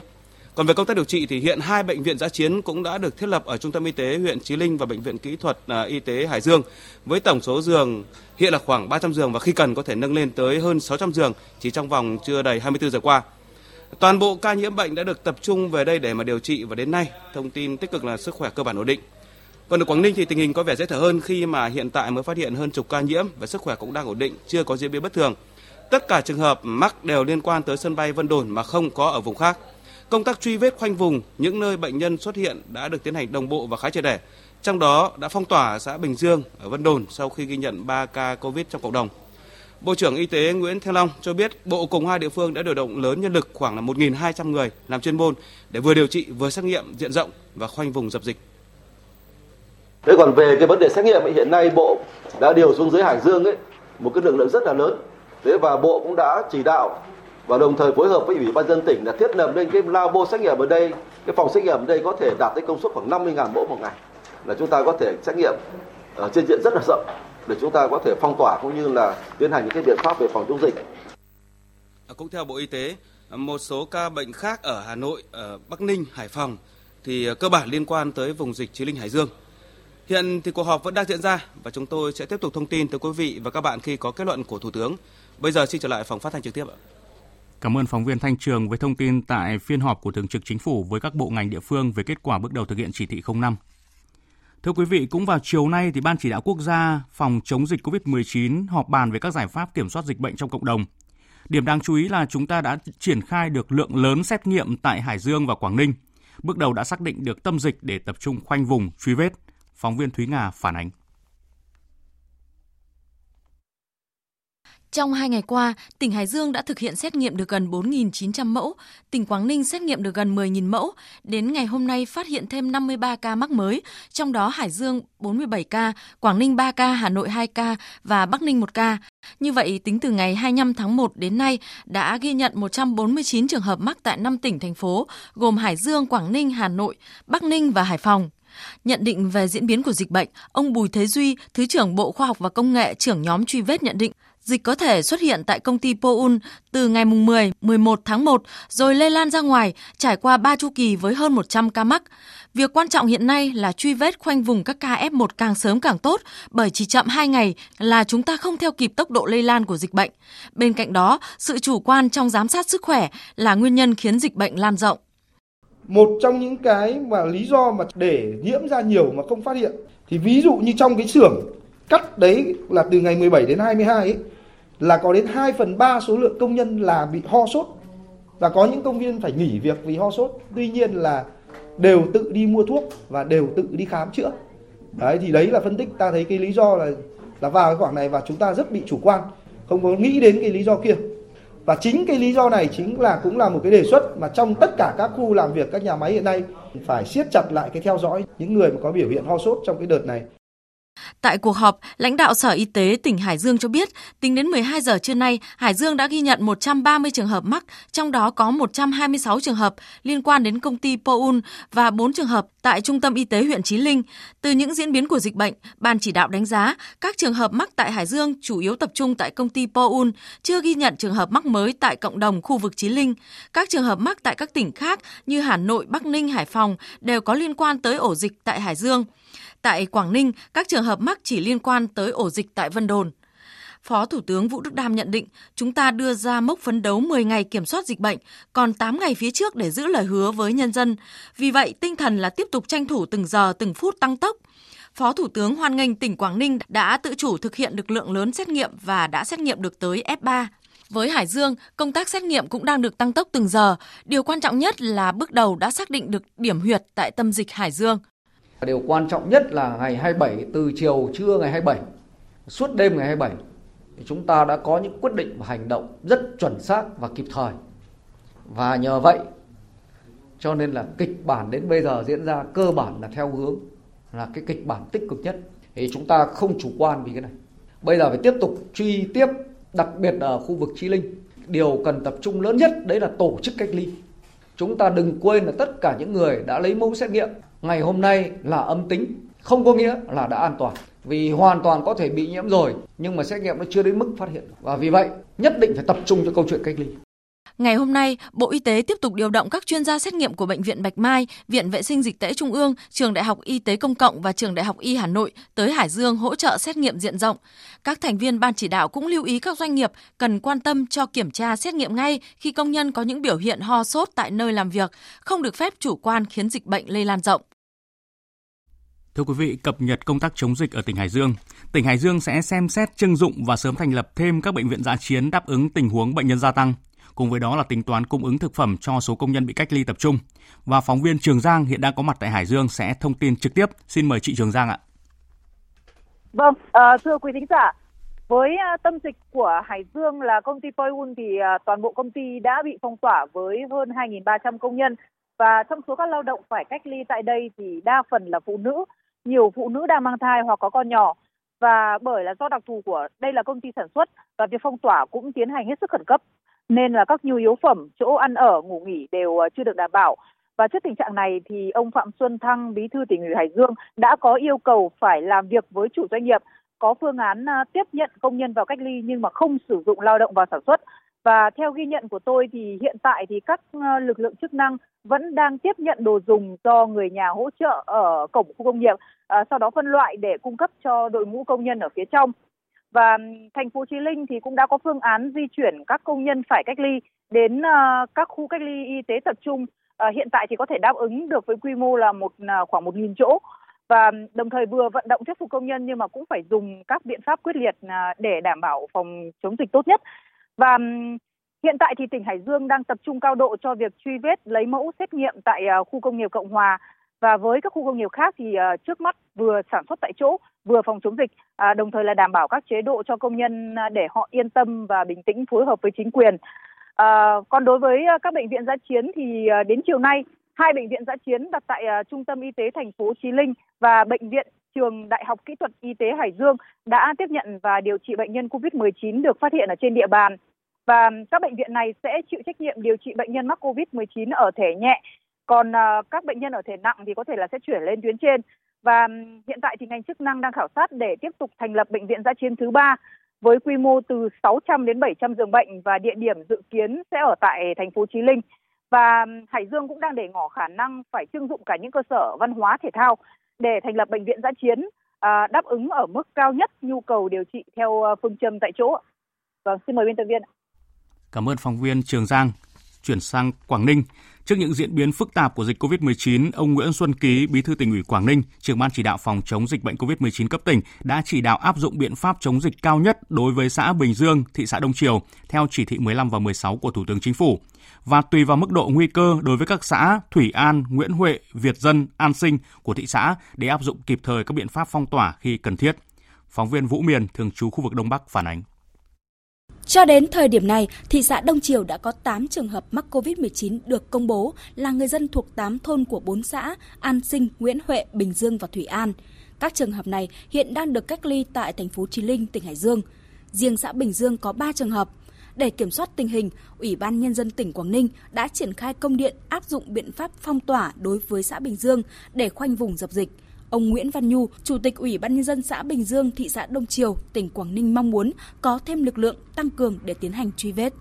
Còn về công tác điều trị thì hiện hai bệnh viện giã chiến cũng đã được thiết lập ở Trung tâm Y tế huyện Chí Linh và Bệnh viện Kỹ thuật ờ, Y tế Hải Dương với tổng số giường hiện là khoảng 300 giường và khi cần có thể nâng lên tới hơn 600 giường chỉ trong vòng chưa đầy 24 giờ qua. Toàn bộ ca nhiễm bệnh đã được tập trung về đây để mà điều trị và đến nay thông tin tích cực là sức khỏe cơ bản ổn định. Còn ở Quảng Ninh thì tình hình có vẻ dễ thở hơn khi mà hiện tại mới phát hiện hơn chục ca nhiễm và sức khỏe cũng đang ổn định, chưa có diễn biến bất thường. Tất cả trường hợp mắc đều liên quan tới sân bay Vân Đồn mà không có ở vùng khác. Công tác truy vết khoanh vùng những nơi bệnh nhân xuất hiện đã được tiến hành đồng bộ và khá triệt để. Trong đó đã phong tỏa xã Bình Dương ở Vân Đồn sau khi ghi nhận 3 ca Covid trong cộng đồng. Bộ trưởng Y tế Nguyễn Thanh Long cho biết Bộ cùng hai địa phương đã điều động lớn nhân lực khoảng là 1.200 người làm chuyên môn để vừa điều trị vừa xét nghiệm diện rộng và khoanh vùng dập dịch. Thế còn về cái vấn đề xét nghiệm ấy, hiện nay Bộ đã điều xuống dưới Hải Dương ấy một cái lực lượng rất là lớn. Thế và Bộ cũng đã chỉ đạo và đồng thời phối hợp với Ủy ban dân tỉnh là thiết lập lên cái labo xét nghiệm ở đây, cái phòng xét nghiệm ở đây có thể đạt tới công suất khoảng 50.000 mẫu một ngày là chúng ta có thể xét nghiệm ở trên diện rất là rộng để chúng ta có thể phong tỏa cũng như là tiến hành những cái biện pháp về phòng chống dịch. À, cũng theo Bộ Y tế, một số ca bệnh khác ở Hà Nội, ở Bắc Ninh, Hải Phòng thì cơ bản liên quan tới vùng dịch Chí Linh Hải Dương. Hiện thì cuộc họp vẫn đang diễn ra và chúng tôi sẽ tiếp tục thông tin tới quý vị và các bạn khi có kết luận của Thủ tướng. Bây giờ xin trở lại phòng phát thanh trực tiếp ạ. Cảm ơn phóng viên Thanh Trường với thông tin tại phiên họp của Thường trực Chính phủ với các bộ ngành địa phương về kết quả bước đầu thực hiện chỉ thị 05. Thưa quý vị, cũng vào chiều nay thì Ban chỉ đạo quốc gia phòng chống dịch COVID-19 họp bàn về các giải pháp kiểm soát dịch bệnh trong cộng đồng. Điểm đáng chú ý là chúng ta đã triển khai được lượng lớn xét nghiệm tại Hải Dương và Quảng Ninh. Bước đầu đã xác định được tâm dịch để tập trung khoanh vùng, truy vết. Phóng viên Thúy Nga phản ánh. Trong hai ngày qua, tỉnh Hải Dương đã thực hiện xét nghiệm được gần 4.900 mẫu, tỉnh Quảng Ninh xét nghiệm được gần 10.000 mẫu. Đến ngày hôm nay phát hiện thêm 53 ca mắc mới, trong đó Hải Dương 47 ca, Quảng Ninh 3 ca, Hà Nội 2 ca và Bắc Ninh 1 ca. Như vậy, tính từ ngày 25 tháng 1 đến nay đã ghi nhận 149 trường hợp mắc tại 5 tỉnh, thành phố, gồm Hải Dương, Quảng Ninh, Hà Nội, Bắc Ninh và Hải Phòng. Nhận định về diễn biến của dịch bệnh, ông Bùi Thế Duy, Thứ trưởng Bộ Khoa học và Công nghệ, trưởng nhóm truy vết nhận định, dịch có thể xuất hiện tại công ty Poun từ ngày 10, 11 tháng 1 rồi lây lan ra ngoài, trải qua 3 chu kỳ với hơn 100 ca mắc. Việc quan trọng hiện nay là truy vết khoanh vùng các ca F1 càng sớm càng tốt, bởi chỉ chậm 2 ngày là chúng ta không theo kịp tốc độ lây lan của dịch bệnh. Bên cạnh đó, sự chủ quan trong giám sát sức khỏe là nguyên nhân khiến dịch bệnh lan rộng. Một trong những cái mà lý do mà để nhiễm ra nhiều mà không phát hiện. Thì ví dụ như trong cái xưởng cắt đấy là từ ngày 17 đến 22 ấy, là có đến 2 phần 3 số lượng công nhân là bị ho sốt. Và có những công viên phải nghỉ việc vì ho sốt. Tuy nhiên là đều tự đi mua thuốc và đều tự đi khám chữa. Đấy thì đấy là phân tích. Ta thấy cái lý do là là vào cái khoảng này và chúng ta rất bị chủ quan. Không có nghĩ đến cái lý do kia và chính cái lý do này chính là cũng là một cái đề xuất mà trong tất cả các khu làm việc các nhà máy hiện nay phải siết chặt lại cái theo dõi những người mà có biểu hiện ho sốt trong cái đợt này. Tại cuộc họp, lãnh đạo Sở Y tế tỉnh Hải Dương cho biết, tính đến 12 giờ trưa nay, Hải Dương đã ghi nhận 130 trường hợp mắc, trong đó có 126 trường hợp liên quan đến công ty Poun và 4 trường hợp tại Trung tâm Y tế huyện Chí Linh. Từ những diễn biến của dịch bệnh, Ban chỉ đạo đánh giá các trường hợp mắc tại Hải Dương chủ yếu tập trung tại công ty Poun, chưa ghi nhận trường hợp mắc mới tại cộng đồng khu vực Chí Linh. Các trường hợp mắc tại các tỉnh khác như Hà Nội, Bắc Ninh, Hải Phòng đều có liên quan tới ổ dịch tại Hải Dương. Tại Quảng Ninh, các trường hợp mắc chỉ liên quan tới ổ dịch tại Vân Đồn. Phó Thủ tướng Vũ Đức Đam nhận định, chúng ta đưa ra mốc phấn đấu 10 ngày kiểm soát dịch bệnh, còn 8 ngày phía trước để giữ lời hứa với nhân dân. Vì vậy, tinh thần là tiếp tục tranh thủ từng giờ từng phút tăng tốc. Phó Thủ tướng hoan nghênh tỉnh Quảng Ninh đã tự chủ thực hiện được lượng lớn xét nghiệm và đã xét nghiệm được tới F3. Với Hải Dương, công tác xét nghiệm cũng đang được tăng tốc từng giờ. Điều quan trọng nhất là bước đầu đã xác định được điểm huyệt tại tâm dịch Hải Dương. Điều quan trọng nhất là ngày 27 từ chiều trưa ngày 27 suốt đêm ngày 27 thì chúng ta đã có những quyết định và hành động rất chuẩn xác và kịp thời. Và nhờ vậy, cho nên là kịch bản đến bây giờ diễn ra cơ bản là theo hướng là cái kịch bản tích cực nhất. Thì chúng ta không chủ quan vì cái này. Bây giờ phải tiếp tục truy tiếp, đặc biệt ở khu vực Chi Linh. Điều cần tập trung lớn nhất đấy là tổ chức cách ly. Chúng ta đừng quên là tất cả những người đã lấy mẫu xét nghiệm ngày hôm nay là âm tính không có nghĩa là đã an toàn vì hoàn toàn có thể bị nhiễm rồi nhưng mà xét nghiệm nó chưa đến mức phát hiện và vì vậy nhất định phải tập trung cho câu chuyện cách ly Ngày hôm nay, Bộ Y tế tiếp tục điều động các chuyên gia xét nghiệm của Bệnh viện Bạch Mai, Viện Vệ sinh Dịch tễ Trung ương, Trường Đại học Y tế Công cộng và Trường Đại học Y Hà Nội tới Hải Dương hỗ trợ xét nghiệm diện rộng. Các thành viên ban chỉ đạo cũng lưu ý các doanh nghiệp cần quan tâm cho kiểm tra xét nghiệm ngay khi công nhân có những biểu hiện ho sốt tại nơi làm việc, không được phép chủ quan khiến dịch bệnh lây lan rộng. Thưa quý vị, cập nhật công tác chống dịch ở tỉnh Hải Dương. Tỉnh Hải Dương sẽ xem xét trưng dụng và sớm thành lập thêm các bệnh viện giã chiến đáp ứng tình huống bệnh nhân gia tăng. Cùng với đó là tính toán cung ứng thực phẩm cho số công nhân bị cách ly tập trung. Và phóng viên Trường Giang hiện đang có mặt tại Hải Dương sẽ thông tin trực tiếp. Xin mời chị Trường Giang ạ. Vâng, ờ, thưa quý thính giả, với ờ, tâm dịch của Hải Dương là công ty Poyun thì ờ, toàn bộ công ty đã bị phong tỏa với hơn 2.300 công nhân và trong số các lao động phải cách ly tại đây thì đa phần là phụ nữ nhiều phụ nữ đang mang thai hoặc có con nhỏ. Và bởi là do đặc thù của đây là công ty sản xuất và việc phong tỏa cũng tiến hành hết sức khẩn cấp, nên là các nhu yếu phẩm, chỗ ăn ở, ngủ nghỉ đều ờ, chưa được đảm bảo. Và trước tình trạng này thì ông Phạm Xuân Thăng, bí thư tỉnh ủy Hải Dương đã có yêu cầu phải làm việc với chủ doanh nghiệp, có phương án ờ, tiếp nhận công nhân vào cách ly nhưng mà không sử dụng lao động vào sản xuất và theo ghi nhận của tôi thì hiện tại thì các ờ, lực lượng chức năng vẫn đang tiếp nhận đồ dùng do người nhà hỗ trợ ở cổng khu công nghiệp, à, sau đó phân loại để cung cấp cho đội ngũ công nhân ở phía trong. Và thành phố Chí Linh thì cũng đã có phương án di chuyển các công nhân phải cách ly đến à, các khu cách ly y tế tập trung. À, hiện tại thì có thể đáp ứng được với quy mô là một à, khoảng 1.000 chỗ và đồng thời vừa vận động thuyết phục công nhân nhưng mà cũng phải dùng các biện pháp quyết liệt để đảm bảo phòng chống dịch tốt nhất. Và hiện tại thì tỉnh Hải Dương đang tập trung cao độ cho việc truy vết lấy mẫu xét nghiệm tại à, khu công nghiệp Cộng Hòa. Và với các khu công nghiệp khác thì à, trước mắt vừa sản xuất tại chỗ vừa phòng chống dịch à, đồng thời là đảm bảo các chế độ cho công nhân để họ yên tâm và bình tĩnh phối hợp với chính quyền. À, còn đối với các bệnh viện giã chiến thì đến chiều nay hai bệnh viện giã chiến đặt tại trung tâm y tế thành phố Chí Linh và bệnh viện trường Đại học Kỹ thuật Y tế Hải Dương đã tiếp nhận và điều trị bệnh nhân COVID-19 được phát hiện ở trên địa bàn. Và các bệnh viện này sẽ chịu trách nhiệm điều trị bệnh nhân mắc COVID-19 ở thể nhẹ, còn ờ, các bệnh nhân ở thể nặng thì có thể là sẽ chuyển lên tuyến trên. Và hiện tại thì ngành chức năng đang khảo sát để tiếp tục thành lập bệnh viện giã chiến thứ ba với quy mô từ 600 đến 700 giường bệnh và địa điểm dự kiến sẽ ở tại thành phố Chí Linh. Và Hải Dương cũng đang để ngỏ khả năng phải trưng dụng cả những cơ sở văn hóa thể thao để thành lập bệnh viện giã chiến à, đáp ứng ở mức cao nhất nhu cầu điều trị theo ờ, phương châm tại chỗ. Vâng, xin mời biên tập viên. Cảm ơn phóng viên Trường Giang. Chuyển sang Quảng Ninh. Trước những diễn biến phức tạp của dịch COVID-19, ông Nguyễn Xuân Ký, Bí thư tỉnh ủy Quảng Ninh, trưởng ban chỉ đạo phòng chống dịch bệnh COVID-19 cấp tỉnh đã chỉ đạo áp dụng biện pháp chống dịch cao nhất đối với xã Bình Dương, thị xã Đông Triều theo chỉ thị 15 và 16 của Thủ tướng Chính phủ và tùy vào mức độ nguy cơ đối với các xã Thủy An, Nguyễn Huệ, Việt Dân, An Sinh của thị xã để áp dụng kịp thời các biện pháp phong tỏa khi cần thiết. Phóng viên Vũ Miền, thường trú khu vực Đông Bắc phản ánh. Cho đến thời điểm này, thị xã Đông Triều đã có 8 trường hợp mắc COVID-19 được công bố là người dân thuộc 8 thôn của 4 xã An Sinh, Nguyễn Huệ, Bình Dương và Thủy An. Các trường hợp này hiện đang được cách ly tại thành phố Chí Linh, tỉnh Hải Dương. Riêng xã Bình Dương có 3 trường hợp. Để kiểm soát tình hình, Ủy ban Nhân dân tỉnh Quảng Ninh đã triển khai công điện áp dụng biện pháp phong tỏa đối với xã Bình Dương để khoanh vùng dập dịch – Ông Nguyễn Văn Nhu, Chủ tịch Ủy ban nhân dân xã Bình Dương, thị xã Đông Triều, tỉnh Quảng Ninh mong muốn có thêm lực lượng tăng cường để tiến hành truy vết.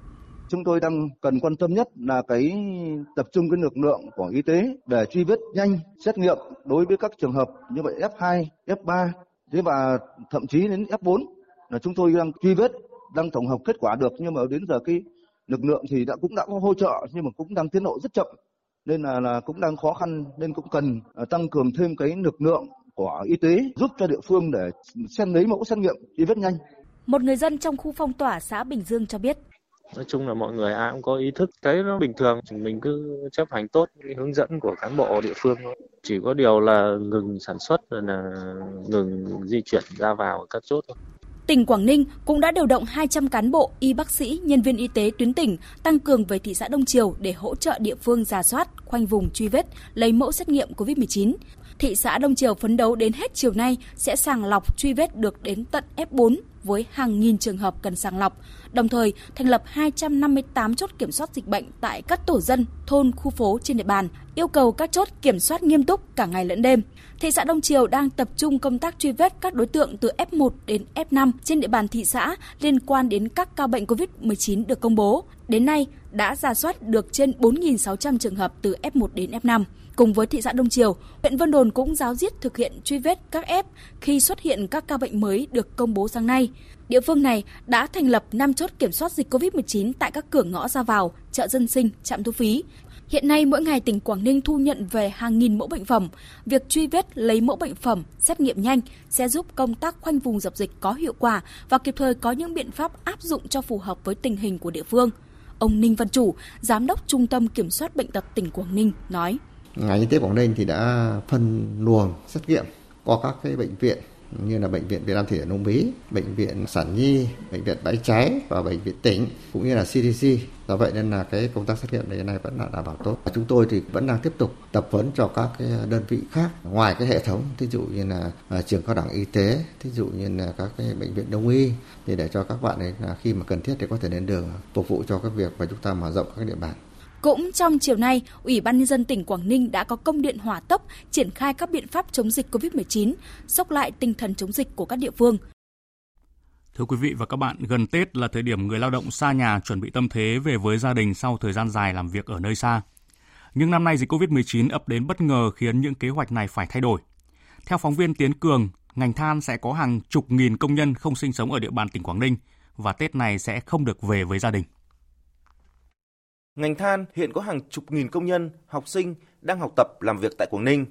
Chúng tôi đang cần quan tâm nhất là cái tập trung cái lực lượng của y tế để truy vết nhanh, xét nghiệm đối với các trường hợp như vậy F2, F3, thế và thậm chí đến F4 là chúng tôi đang truy vết, đang tổng hợp kết quả được nhưng mà đến giờ cái lực lượng thì đã cũng đã có hỗ trợ nhưng mà cũng đang tiến độ rất chậm nên là, là cũng đang khó khăn nên cũng cần à, tăng cường thêm cái lực lượng của y tế giúp cho địa phương để xem lấy mẫu xét nghiệm truy vết nhanh. Một người dân trong khu phong tỏa xã Bình Dương cho biết. Nói chung là mọi người ai cũng có ý thức thấy nó bình thường, mình cứ chấp hành tốt cái hướng dẫn của cán bộ địa phương thôi. Chỉ có điều là ngừng sản xuất rồi là ngừng di chuyển ra vào các chốt thôi. Tỉnh Quảng Ninh cũng đã điều động 200 cán bộ, y bác sĩ, nhân viên y tế tuyến tỉnh tăng cường về thị xã Đông Triều để hỗ trợ địa phương giả soát, khoanh vùng truy vết, lấy mẫu xét nghiệm COVID-19. Thị xã Đông Triều phấn đấu đến hết chiều nay sẽ sàng lọc truy vết được đến tận F4 với hàng nghìn trường hợp cần sàng lọc, đồng thời thành lập 258 chốt kiểm soát dịch bệnh tại các tổ dân, thôn, khu phố trên địa bàn, yêu cầu các chốt kiểm soát nghiêm túc cả ngày lẫn đêm. Thị xã Đông Triều đang tập trung công tác truy vết các đối tượng từ F1 đến F5 trên địa bàn thị xã liên quan đến các ca bệnh COVID-19 được công bố. Đến nay, đã ra soát được trên 4.600 trường hợp từ F1 đến F5. Cùng với thị xã Đông Triều, huyện Vân Đồn cũng giáo diết thực hiện truy vết các F khi xuất hiện các ca bệnh mới được công bố sáng nay. Địa phương này đã thành lập 5 chốt kiểm soát dịch COVID-19 tại các cửa ngõ ra vào, chợ dân sinh, trạm thu phí. Hiện nay mỗi ngày tỉnh Quảng Ninh thu nhận về hàng nghìn mẫu bệnh phẩm. Việc truy vết lấy mẫu bệnh phẩm, xét nghiệm nhanh sẽ giúp công tác khoanh vùng dập dịch có hiệu quả và kịp thời có những biện pháp áp dụng cho phù hợp với tình hình của địa phương. Ông Ninh Văn Chủ, Giám đốc Trung tâm Kiểm soát Bệnh tật tỉnh Quảng Ninh nói. Ngành y tế Quảng Ninh thì đã phân luồng xét nghiệm qua các cái bệnh viện như là bệnh viện Việt Nam Thủy Điển Bí, bệnh viện Sản Nhi, bệnh viện Bãi Cháy và bệnh viện tỉnh cũng như là CDC. Do vậy nên là cái công tác xét nghiệm này này vẫn là đảm bảo tốt. Chúng tôi thì vẫn đang tiếp tục tập huấn cho các cái đơn vị khác ngoài cái hệ thống, thí dụ như là à, trường cao đẳng y tế, thí dụ như là các cái bệnh viện đông y thì để cho các bạn ấy là khi mà cần thiết thì có thể đến đường phục vụ cho các việc và chúng ta mở rộng các địa bàn. Cũng trong chiều nay, Ủy ban nhân dân tỉnh Quảng Ninh đã có công điện hỏa tốc triển khai các biện pháp chống dịch COVID-19, sốc lại tinh thần chống dịch của các địa phương. Thưa quý vị và các bạn, gần Tết là thời điểm người lao động xa nhà chuẩn bị tâm thế về với gia đình sau thời gian dài làm việc ở nơi xa. Nhưng năm nay dịch COVID-19 ập đến bất ngờ khiến những kế hoạch này phải thay đổi. Theo phóng viên Tiến Cường, ngành than sẽ có hàng chục nghìn công nhân không sinh sống ở địa bàn tỉnh Quảng Ninh và Tết này sẽ không được về với gia đình. Ngành than hiện có hàng chục nghìn công nhân, học sinh đang học tập làm việc tại Quảng Ninh.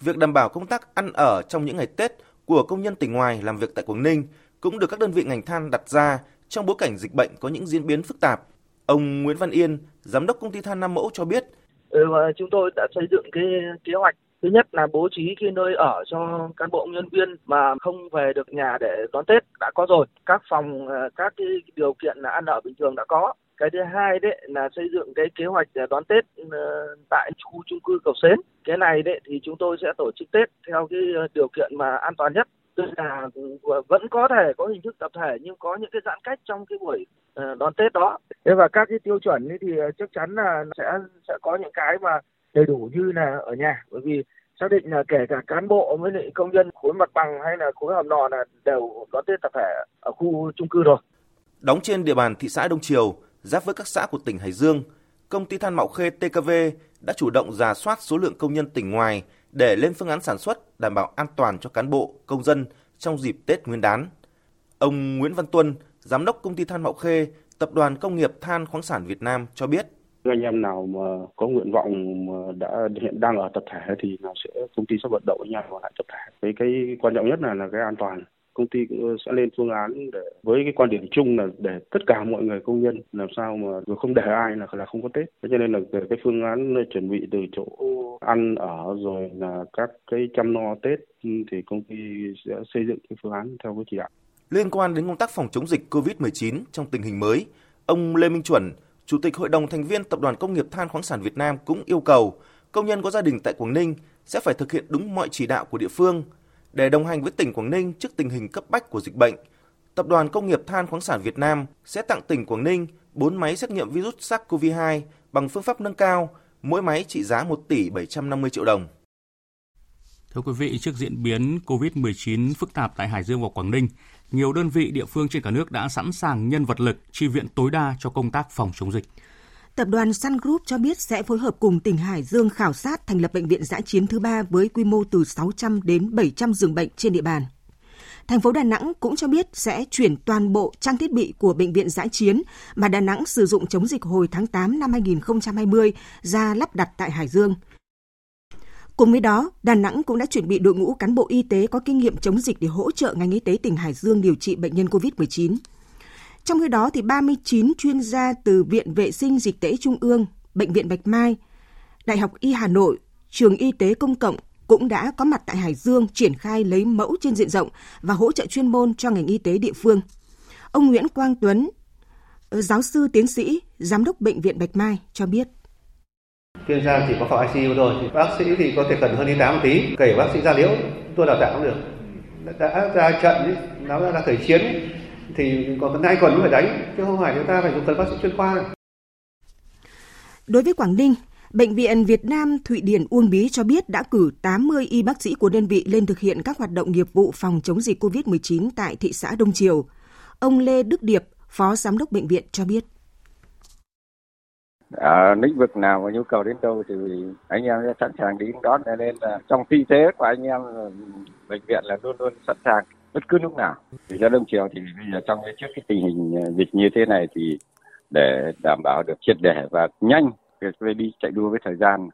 Việc đảm bảo công tác ăn ở trong những ngày Tết của công nhân tỉnh ngoài làm việc tại Quảng Ninh cũng được các đơn vị ngành than đặt ra trong bối cảnh dịch bệnh có những diễn biến phức tạp. Ông Nguyễn Văn Yên, giám đốc công ty than Nam Mẫu cho biết, ừ, chúng tôi đã xây dựng cái kế hoạch Thứ nhất là bố trí cái nơi ở cho cán bộ nhân viên mà không về được nhà để đón Tết đã có rồi. Các phòng, ờ, các cái điều kiện là ăn ở bình thường đã có. Cái thứ hai đấy là xây dựng cái kế hoạch đón Tết ờ, tại khu chung cư Cầu Xến. Cái này đấy thì chúng tôi sẽ tổ chức Tết theo cái điều kiện mà an toàn nhất tức là vẫn có thể có hình thức tập thể nhưng có những cái giãn cách trong cái buổi đón Tết đó. Thế và các cái tiêu chuẩn thì chắc chắn là sẽ sẽ có những cái mà đầy đủ như là ở nhà bởi vì xác định là kể cả cán bộ với lại công nhân khối mặt bằng hay là khối hầm lò là đều đón Tết tập thể ở khu chung cư rồi. Đóng trên địa bàn thị xã Đông Triều, giáp với các xã của tỉnh Hải Dương, công ty than Mạo Khê TKV đã chủ động giả soát số lượng công nhân tỉnh ngoài để lên phương án sản xuất đảm bảo an toàn cho cán bộ, công dân trong dịp Tết Nguyên đán. Ông Nguyễn Văn Tuân, giám đốc công ty than Mạo Khê, Tập đoàn Công nghiệp Than khoáng sản Việt Nam cho biết anh em nào mà có nguyện vọng mà đã hiện đang ở tập thể thì nào sẽ công ty sẽ vận động anh em vào lại tập thể. Cái cái quan trọng nhất là là cái an toàn. Công ty cũng ờ, sẽ lên phương án để với cái quan điểm chung là để tất cả mọi người công nhân làm sao mà không để ai là là không có Tết. Thế cho nên là về cái phương án ờ, chuẩn bị từ chỗ ăn ở rồi là các cái chăm lo Tết ừ, thì công ty sẽ xây dựng cái phương án theo cái chỉ đạo. Liên quan đến công tác phòng chống dịch COVID-19 trong tình hình mới, ông Lê Minh Chuẩn, Chủ tịch Hội đồng thành viên Tập đoàn Công nghiệp Than khoáng sản Việt Nam cũng yêu cầu công nhân có gia đình tại Quảng Ninh sẽ phải thực hiện đúng mọi chỉ đạo của địa phương để đồng hành với tỉnh Quảng Ninh trước tình hình cấp bách của dịch bệnh. Tập đoàn Công nghiệp Than khoáng sản Việt Nam sẽ tặng tỉnh Quảng Ninh 4 máy xét nghiệm virus SARS-CoV-2 bằng phương pháp nâng cao, mỗi máy trị giá 1 tỷ 750 triệu đồng. Thưa quý vị, trước diễn biến COVID-19 phức tạp tại Hải Dương và Quảng Ninh, nhiều đơn vị địa phương trên cả nước đã sẵn sàng nhân vật lực chi viện tối đa cho công tác phòng chống dịch. Tập đoàn Sun Group cho biết sẽ phối hợp cùng tỉnh Hải Dương khảo sát thành lập bệnh viện giã chiến thứ ba với quy mô từ 600 đến 700 giường bệnh trên địa bàn. Thành phố Đà Nẵng cũng cho biết sẽ chuyển toàn bộ trang thiết bị của bệnh viện giã chiến mà Đà Nẵng sử dụng chống dịch hồi tháng 8 năm 2020 ra lắp đặt tại Hải Dương – Cùng với đó, Đà Nẵng cũng đã chuẩn bị đội ngũ cán bộ y tế có kinh nghiệm chống dịch để hỗ trợ ngành y tế tỉnh Hải Dương điều trị bệnh nhân COVID-19. Trong khi đó, thì 39 chuyên gia từ Viện Vệ sinh Dịch tễ Trung ương, Bệnh viện Bạch Mai, Đại học Y Hà Nội, Trường Y tế Công cộng cũng đã có mặt tại Hải Dương triển khai lấy mẫu trên diện rộng và hỗ trợ chuyên môn cho ngành y tế địa phương. Ông Nguyễn Quang Tuấn, ờ, giáo sư tiến sĩ, giám đốc Bệnh viện Bạch Mai cho biết. Chuyên gia chỉ có phòng ICU rồi thì bác sĩ thì có thể cần hơn y tá một tí kể bác sĩ da liễu tôi đào tạo cũng được. Đã ra trận ấy, nó ra khởi chiến. ấy, thì có cần hai quần phải đánh chứ không phải chúng ta phải dùng cần bác sĩ chuyên khoa. Đối với Quảng Ninh, Bệnh viện Việt Nam Thụy Điển Uông Bí cho biết đã cử 80 y bác sĩ của đơn vị lên thực hiện các hoạt động nghiệp vụ phòng chống dịch COVID-19 tại thị xã Đông Triều. Ông Lê Đức Điệp, Phó Giám đốc Bệnh viện cho biết. Ở lĩnh vực nào có nhu cầu đến đâu thì anh em sẽ sẵn sàng đi đón nên là trong tư thế của anh em bệnh viện là luôn luôn sẵn sàng bất cứ lúc nào thì cho đông chiều thì bây giờ trong cái trước cái tình hình ờ, dịch như thế này thì để đảm bảo được triệt để và nhanh việc đi chạy đua với thời gian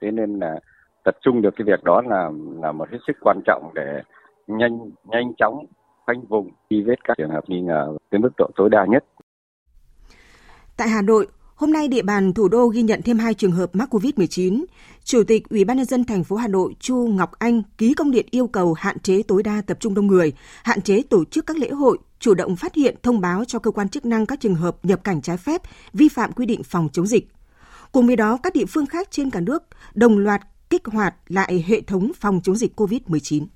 thế nên là tập trung được cái việc đó là là một hết sức quan trọng để nhanh nhanh chóng khoanh vùng truy vết các trường hợp nghi ngờ đến mức độ tối đa nhất. Tại Hà Nội, Hôm nay địa bàn thủ đô ghi nhận thêm hai trường hợp mắc COVID-19. Chủ tịch Ủy ban nhân dân thành phố Hà Nội Chu Ngọc Anh ký công điện yêu cầu hạn chế tối đa tập trung đông người, hạn chế tổ chức các lễ hội, chủ động phát hiện thông báo cho cơ quan chức năng các trường hợp nhập cảnh trái phép, vi phạm quy định phòng chống dịch. Cùng với đó, các địa phương khác trên cả nước đồng loạt kích hoạt lại hệ thống phòng chống dịch COVID-19.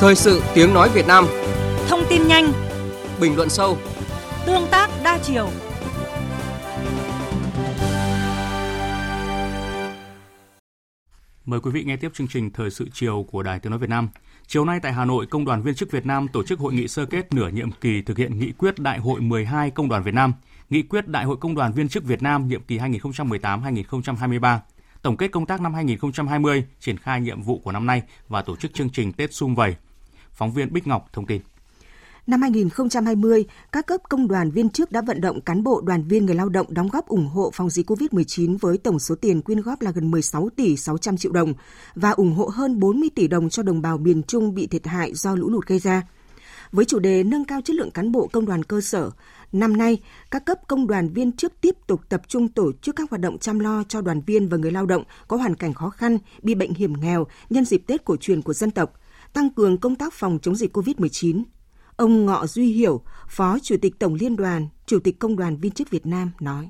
Thời sự tiếng nói Việt Nam Thông tin nhanh, bình luận sâu, tương tác đa chiều. Mời quý vị nghe tiếp chương trình Thời sự chiều của Đài Tiếng Nói Việt Nam. Chiều nay tại Hà Nội, Công đoàn Viên chức Việt Nam tổ chức hội nghị sơ kết nửa nhiệm kỳ thực hiện nghị quyết Đại hội 12 Công đoàn Việt Nam, nghị quyết Đại hội Công đoàn Viên chức Việt Nam nhiệm kỳ 2018-2023, tổng kết công tác năm 2020, triển khai nhiệm vụ của năm nay và tổ chức chương trình Tết Xung Vầy. Phóng viên Bích Ngọc thông tin. Năm 2020, các cấp công đoàn viên chức đã vận động cán bộ đoàn viên người lao động đóng góp ủng hộ phòng dịch COVID-19 với tổng số tiền quyên góp là gần 16 tỷ 600 triệu đồng và ủng hộ hơn 40 tỷ đồng cho đồng bào miền Trung bị thiệt hại do lũ lụt gây ra. Với chủ đề nâng cao chất lượng cán bộ công đoàn cơ sở, năm nay, các cấp công đoàn viên chức tiếp tục tập trung tổ chức các hoạt động chăm lo cho đoàn viên và người lao động có hoàn cảnh khó khăn, bị bệnh hiểm nghèo nhân dịp Tết cổ truyền của dân tộc, tăng cường công tác phòng chống dịch COVID-19. Ông Ngọ Duy Hiểu, Phó Chủ tịch Tổng Liên đoàn, Chủ tịch Công đoàn Viên chức Việt Nam nói.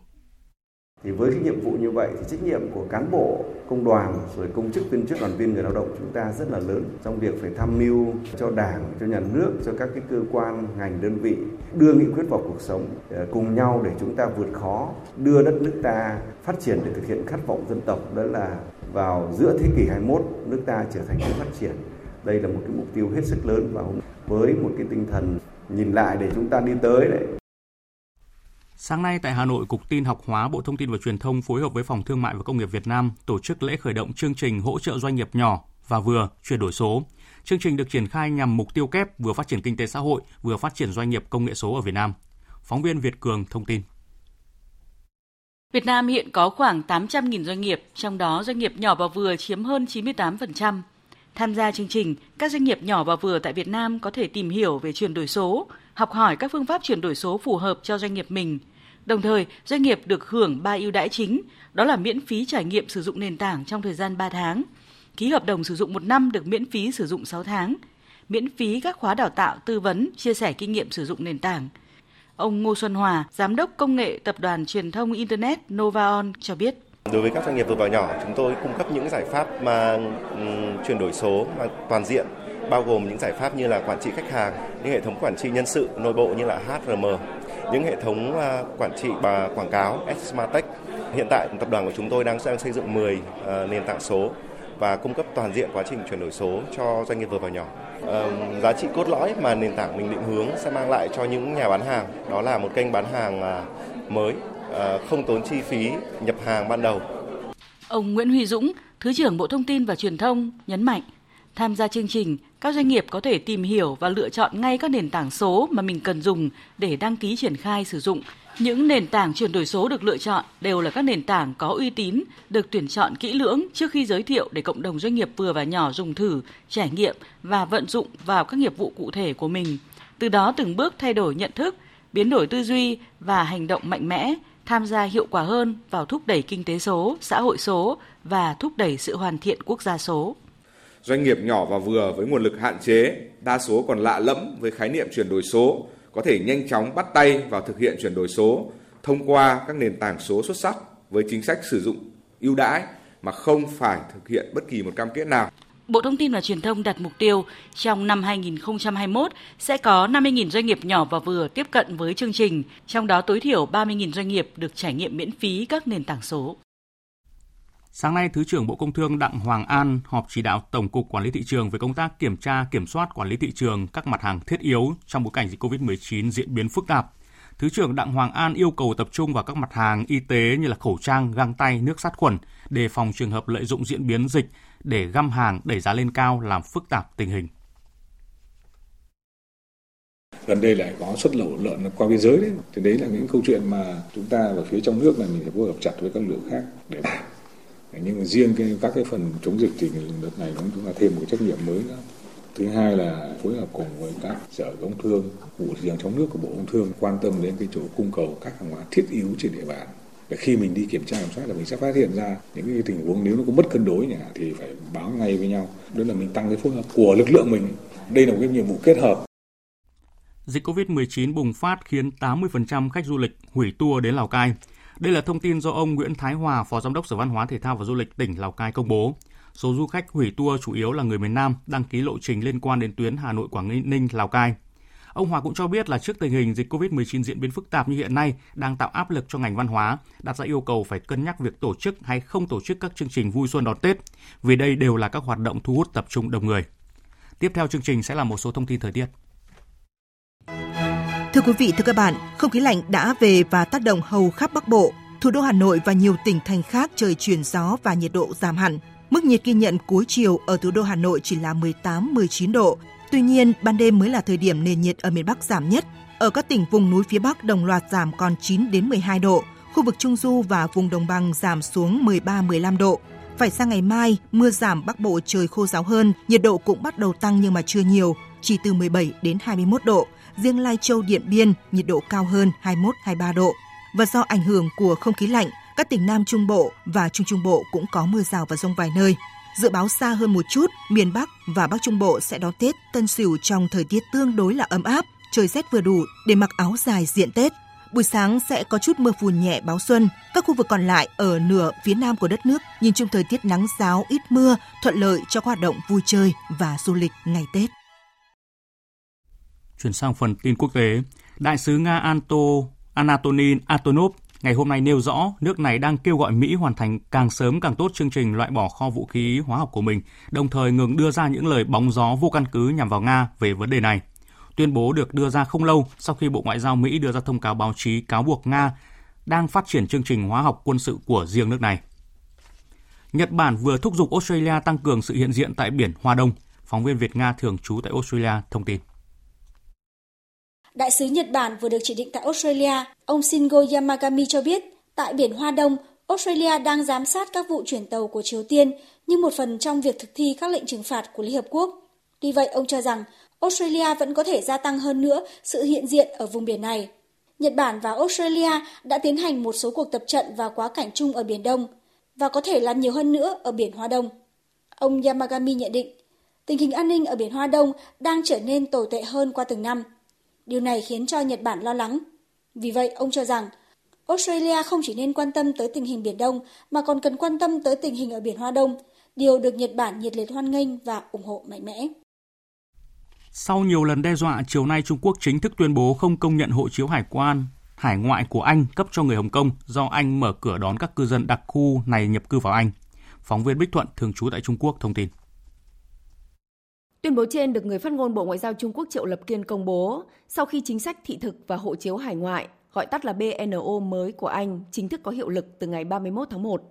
Thì với cái nhiệm vụ như vậy thì trách nhiệm của cán bộ, công đoàn, rồi công chức, viên chức, đoàn viên, người lao động chúng ta rất là lớn trong việc phải tham mưu cho Đảng, cho nhà nước, cho các cái cơ quan, ngành, đơn vị đưa nghị quyết vào cuộc sống ờ, cùng nhau để chúng ta vượt khó, đưa đất nước ta phát triển để thực hiện khát vọng dân tộc đó là vào giữa thế kỷ 21 nước ta trở thành nước phát triển. Đây là một cái mục tiêu hết sức lớn và với một cái tinh thần nhìn lại để chúng ta đi tới đấy Sáng nay tại Hà Nội, Cục Tin học hóa Bộ Thông tin và Truyền thông phối hợp với Phòng Thương mại và Công nghiệp Việt Nam tổ chức lễ khởi động chương trình hỗ trợ doanh nghiệp nhỏ và vừa chuyển đổi số. Chương trình được triển khai nhằm mục tiêu kép vừa phát triển kinh tế xã hội, vừa phát triển doanh nghiệp công nghệ số ở Việt Nam. Phóng viên Việt Cường thông tin. Việt Nam hiện có khoảng 800.000 doanh nghiệp, trong đó doanh nghiệp nhỏ và vừa chiếm hơn 98%. Tham gia chương trình, các doanh nghiệp nhỏ và vừa tại Việt Nam có thể tìm hiểu về chuyển đổi số, học hỏi các phương pháp chuyển đổi số phù hợp cho doanh nghiệp mình. Đồng thời, doanh nghiệp được hưởng ba ưu đãi chính, đó là miễn phí trải nghiệm sử dụng nền tảng trong thời gian 3 tháng, ký hợp đồng sử dụng một năm được miễn phí sử dụng 6 tháng, miễn phí các khóa đào tạo, tư vấn, chia sẻ kinh nghiệm sử dụng nền tảng. Ông Ngô Xuân Hòa, Giám đốc Công nghệ Tập đoàn Truyền thông Internet Novaon cho biết. Đối với các doanh nghiệp vừa và nhỏ, chúng tôi cung cấp những giải pháp mà um, chuyển đổi số mà toàn diện bao gồm những giải pháp như là quản trị khách hàng, những hệ thống quản trị nhân sự nội bộ như là HRM, những hệ thống uh, quản trị và quảng cáo Smartech. Hiện tại tập đoàn của chúng tôi đang, đang xây dựng 10 uh, à, nền tảng số và cung cấp toàn diện quá trình chuyển đổi số cho doanh nghiệp vừa và nhỏ. Uh, giá trị cốt lõi mà nền tảng mình định hướng sẽ mang lại cho những nhà bán hàng đó là một kênh bán hàng uh, mới, À, không tốn chi phí nhập hàng ban đầu. Ông Nguyễn Huy Dũng, Thứ trưởng Bộ Thông tin và Truyền thông nhấn mạnh Tham gia chương trình, các doanh nghiệp có thể tìm hiểu và lựa chọn ngay các nền tảng số mà mình cần dùng để đăng ký triển khai sử dụng. Những nền tảng chuyển đổi số được lựa chọn đều là các nền tảng có uy tín, được tuyển chọn kỹ lưỡng trước khi giới thiệu để cộng đồng doanh nghiệp vừa và nhỏ dùng thử, trải nghiệm và vận dụng vào các nghiệp vụ cụ thể của mình. Từ đó từng bước thay đổi nhận thức, biến đổi tư duy và hành động mạnh mẽ, tham gia hiệu quả hơn vào thúc đẩy kinh tế số, xã hội số và thúc đẩy sự hoàn thiện quốc gia số. Doanh nghiệp nhỏ và vừa với nguồn lực hạn chế, đa số còn lạ lẫm với khái niệm chuyển đổi số, có thể nhanh chóng bắt tay vào thực hiện chuyển đổi số thông qua các nền tảng số xuất sắc với chính sách sử dụng ưu đãi mà không phải thực hiện bất kỳ một cam kết nào. Bộ Thông tin và Truyền thông đặt mục tiêu trong năm 2021 sẽ có 50.000 doanh nghiệp nhỏ và vừa tiếp cận với chương trình, trong đó tối thiểu 30.000 doanh nghiệp được trải nghiệm miễn phí các nền tảng số. Sáng nay, Thứ trưởng Bộ Công Thương Đặng Hoàng An họp chỉ đạo Tổng cục Quản lý thị trường về công tác kiểm tra, kiểm soát quản lý thị trường các mặt hàng thiết yếu trong bối cảnh dịch COVID-19 diễn biến phức tạp. Thứ trưởng Đặng Hoàng An yêu cầu tập trung vào các mặt hàng y tế như là khẩu trang, găng tay, nước sát khuẩn, để phòng trường hợp lợi dụng diễn biến dịch để găm hàng đẩy giá lên cao làm phức tạp tình hình. gần đây lại có xuất lậu lợn qua biên giới đấy. Thì đấy là những câu chuyện mà chúng ta ở phía trong nước là mình phải phối hợp chặt với các lượng khác để làm. Nhưng mà riêng cái, các cái phần chống dịch thì đợt này chúng ta thêm một trách nhiệm mới nữa. Thứ hai là phối hợp cùng với các sở công thương vụ thị trường trong nước của bộ công thương quan tâm đến cái chỗ cung cầu các hàng hóa thiết yếu trên địa bàn để khi mình đi kiểm tra kiểm soát là mình sẽ phát hiện ra những cái tình huống nếu nó có mất cân đối nhỉ thì phải báo ngay với nhau đó là mình tăng cái phối hợp của lực lượng mình đây là một cái nhiệm vụ kết hợp Dịch COVID-19 bùng phát khiến 80% khách du lịch hủy tour đến Lào Cai. Đây là thông tin do ông Nguyễn Thái Hòa, Phó Giám đốc Sở Văn hóa Thể thao và Du lịch tỉnh Lào Cai công bố. Số du khách hủy tour chủ yếu là người miền Nam đăng ký lộ trình liên quan đến tuyến Hà Nội Quảng Ninh Lào Cai. Ông Hòa cũng cho biết là trước tình hình dịch COVID-19 diễn biến phức tạp như hiện nay đang tạo áp lực cho ngành văn hóa, đặt ra yêu cầu phải cân nhắc việc tổ chức hay không tổ chức các chương trình vui xuân đón Tết, vì đây đều là các hoạt động thu hút tập trung đông người. Tiếp theo chương trình sẽ là một số thông tin thời tiết. Thưa quý vị, thưa các bạn, không khí lạnh đã về và tác động hầu khắp Bắc Bộ. Thủ đô Hà Nội và nhiều tỉnh thành khác trời chuyển gió và nhiệt độ giảm hẳn. Mức nhiệt ghi nhận cuối chiều ở thủ đô Hà Nội chỉ là 18-19 độ. Tuy nhiên, ban đêm mới là thời điểm nền nhiệt ở miền Bắc giảm nhất. Ở các tỉnh vùng núi phía Bắc đồng loạt giảm còn 9 đến 12 độ. Khu vực Trung Du và vùng đồng bằng giảm xuống 13-15 độ. Phải sang ngày mai, mưa giảm Bắc Bộ trời khô ráo hơn, nhiệt độ cũng bắt đầu tăng nhưng mà chưa nhiều. chỉ từ 17 đến 21 độ, riêng Lai Châu Điện Biên nhiệt độ cao hơn 21-23 độ. Và do ảnh hưởng của không khí lạnh, các tỉnh Nam Trung Bộ và Trung Trung Bộ cũng có mưa rào và rông vài nơi. Dự báo xa hơn một chút, miền Bắc và Bắc Trung Bộ sẽ đón Tết Tân Sửu trong thời tiết tương đối là ấm áp, trời rét vừa đủ để mặc áo dài diện Tết. Buổi sáng sẽ có chút mưa phùn nhẹ báo xuân. Các khu vực còn lại ở nửa phía nam của đất nước nhìn chung thời tiết nắng giáo ít mưa, thuận lợi cho các hoạt động vui chơi và du lịch ngày Tết. Chuyển sang phần tin quốc tế, Đại sứ Nga Anto Anatoly Atonov ngày hôm nay nêu rõ nước này đang kêu gọi Mỹ hoàn thành càng sớm càng tốt chương trình loại bỏ kho vũ khí hóa học của mình, đồng thời ngừng đưa ra những lời bóng gió vô căn cứ nhằm vào Nga về vấn đề này. Tuyên bố được đưa ra không lâu sau khi Bộ Ngoại giao Mỹ đưa ra thông cáo báo chí cáo buộc Nga đang phát triển chương trình hóa học quân sự của riêng nước này. Nhật Bản vừa thúc giục Australia tăng cường sự hiện diện tại biển Hoa Đông. Phóng viên Việt Nga thường trú tại Australia thông tin. Đại sứ Nhật Bản vừa được chỉ định tại Australia, ông Shingo Yamagami cho biết, tại biển Hoa Đông, Australia đang giám sát các vụ chuyển tàu của Triều Tiên như một phần trong việc thực thi các lệnh trừng phạt của Liên Hợp Quốc. Tuy vậy, ông cho rằng Australia vẫn có thể gia tăng hơn nữa sự hiện diện ở vùng biển này. Nhật Bản và Australia đã tiến hành một số cuộc tập trận và quá cảnh chung ở Biển Đông và có thể làm nhiều hơn nữa ở Biển Hoa Đông. Ông Yamagami nhận định, tình hình an ninh ở Biển Hoa Đông đang trở nên tồi tệ hơn qua từng năm. Điều này khiến cho Nhật Bản lo lắng. Vì vậy, ông cho rằng Australia không chỉ nên quan tâm tới tình hình Biển Đông mà còn cần quan tâm tới tình hình ở Biển Hoa Đông, điều được Nhật Bản nhiệt liệt hoan nghênh và ủng hộ mạnh mẽ. Sau nhiều lần đe dọa, chiều nay Trung Quốc chính thức tuyên bố không công nhận hộ chiếu hải quan hải ngoại của Anh cấp cho người Hồng Kông do Anh mở cửa đón các cư dân đặc khu này nhập cư vào Anh. Phóng viên Bích Thuận thường trú tại Trung Quốc thông tin. Tuyên bố trên được người phát ngôn Bộ Ngoại giao Trung Quốc Triệu Lập Kiên công bố sau khi chính sách thị thực và hộ chiếu hải ngoại, gọi tắt là BNO mới của Anh, chính thức có hiệu lực từ ngày 31 tháng 1.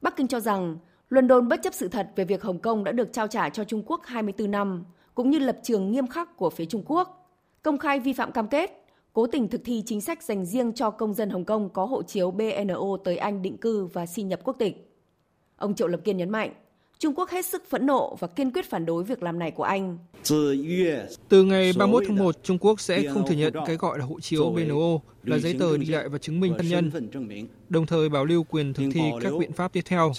Bắc Kinh cho rằng London bất chấp sự thật về việc Hồng Kông đã được trao trả cho Trung Quốc 24 năm, cũng như lập trường nghiêm khắc của phía Trung Quốc, công khai vi phạm cam kết, cố tình thực thi chính sách dành riêng cho công dân Hồng Kông có hộ chiếu BNO tới Anh định cư và xin nhập quốc tịch. Ông Triệu Lập Kiên nhấn mạnh, Trung Quốc hết sức phẫn nộ và kiên quyết phản đối việc làm này của Anh. Từ ngày 31 tháng 1, Trung Quốc sẽ không thừa nhận cái gọi là hộ chiếu BNO là giấy tờ đi lại và chứng minh thân nhân, đồng thời bảo lưu quyền thực thi các biện pháp tiếp theo.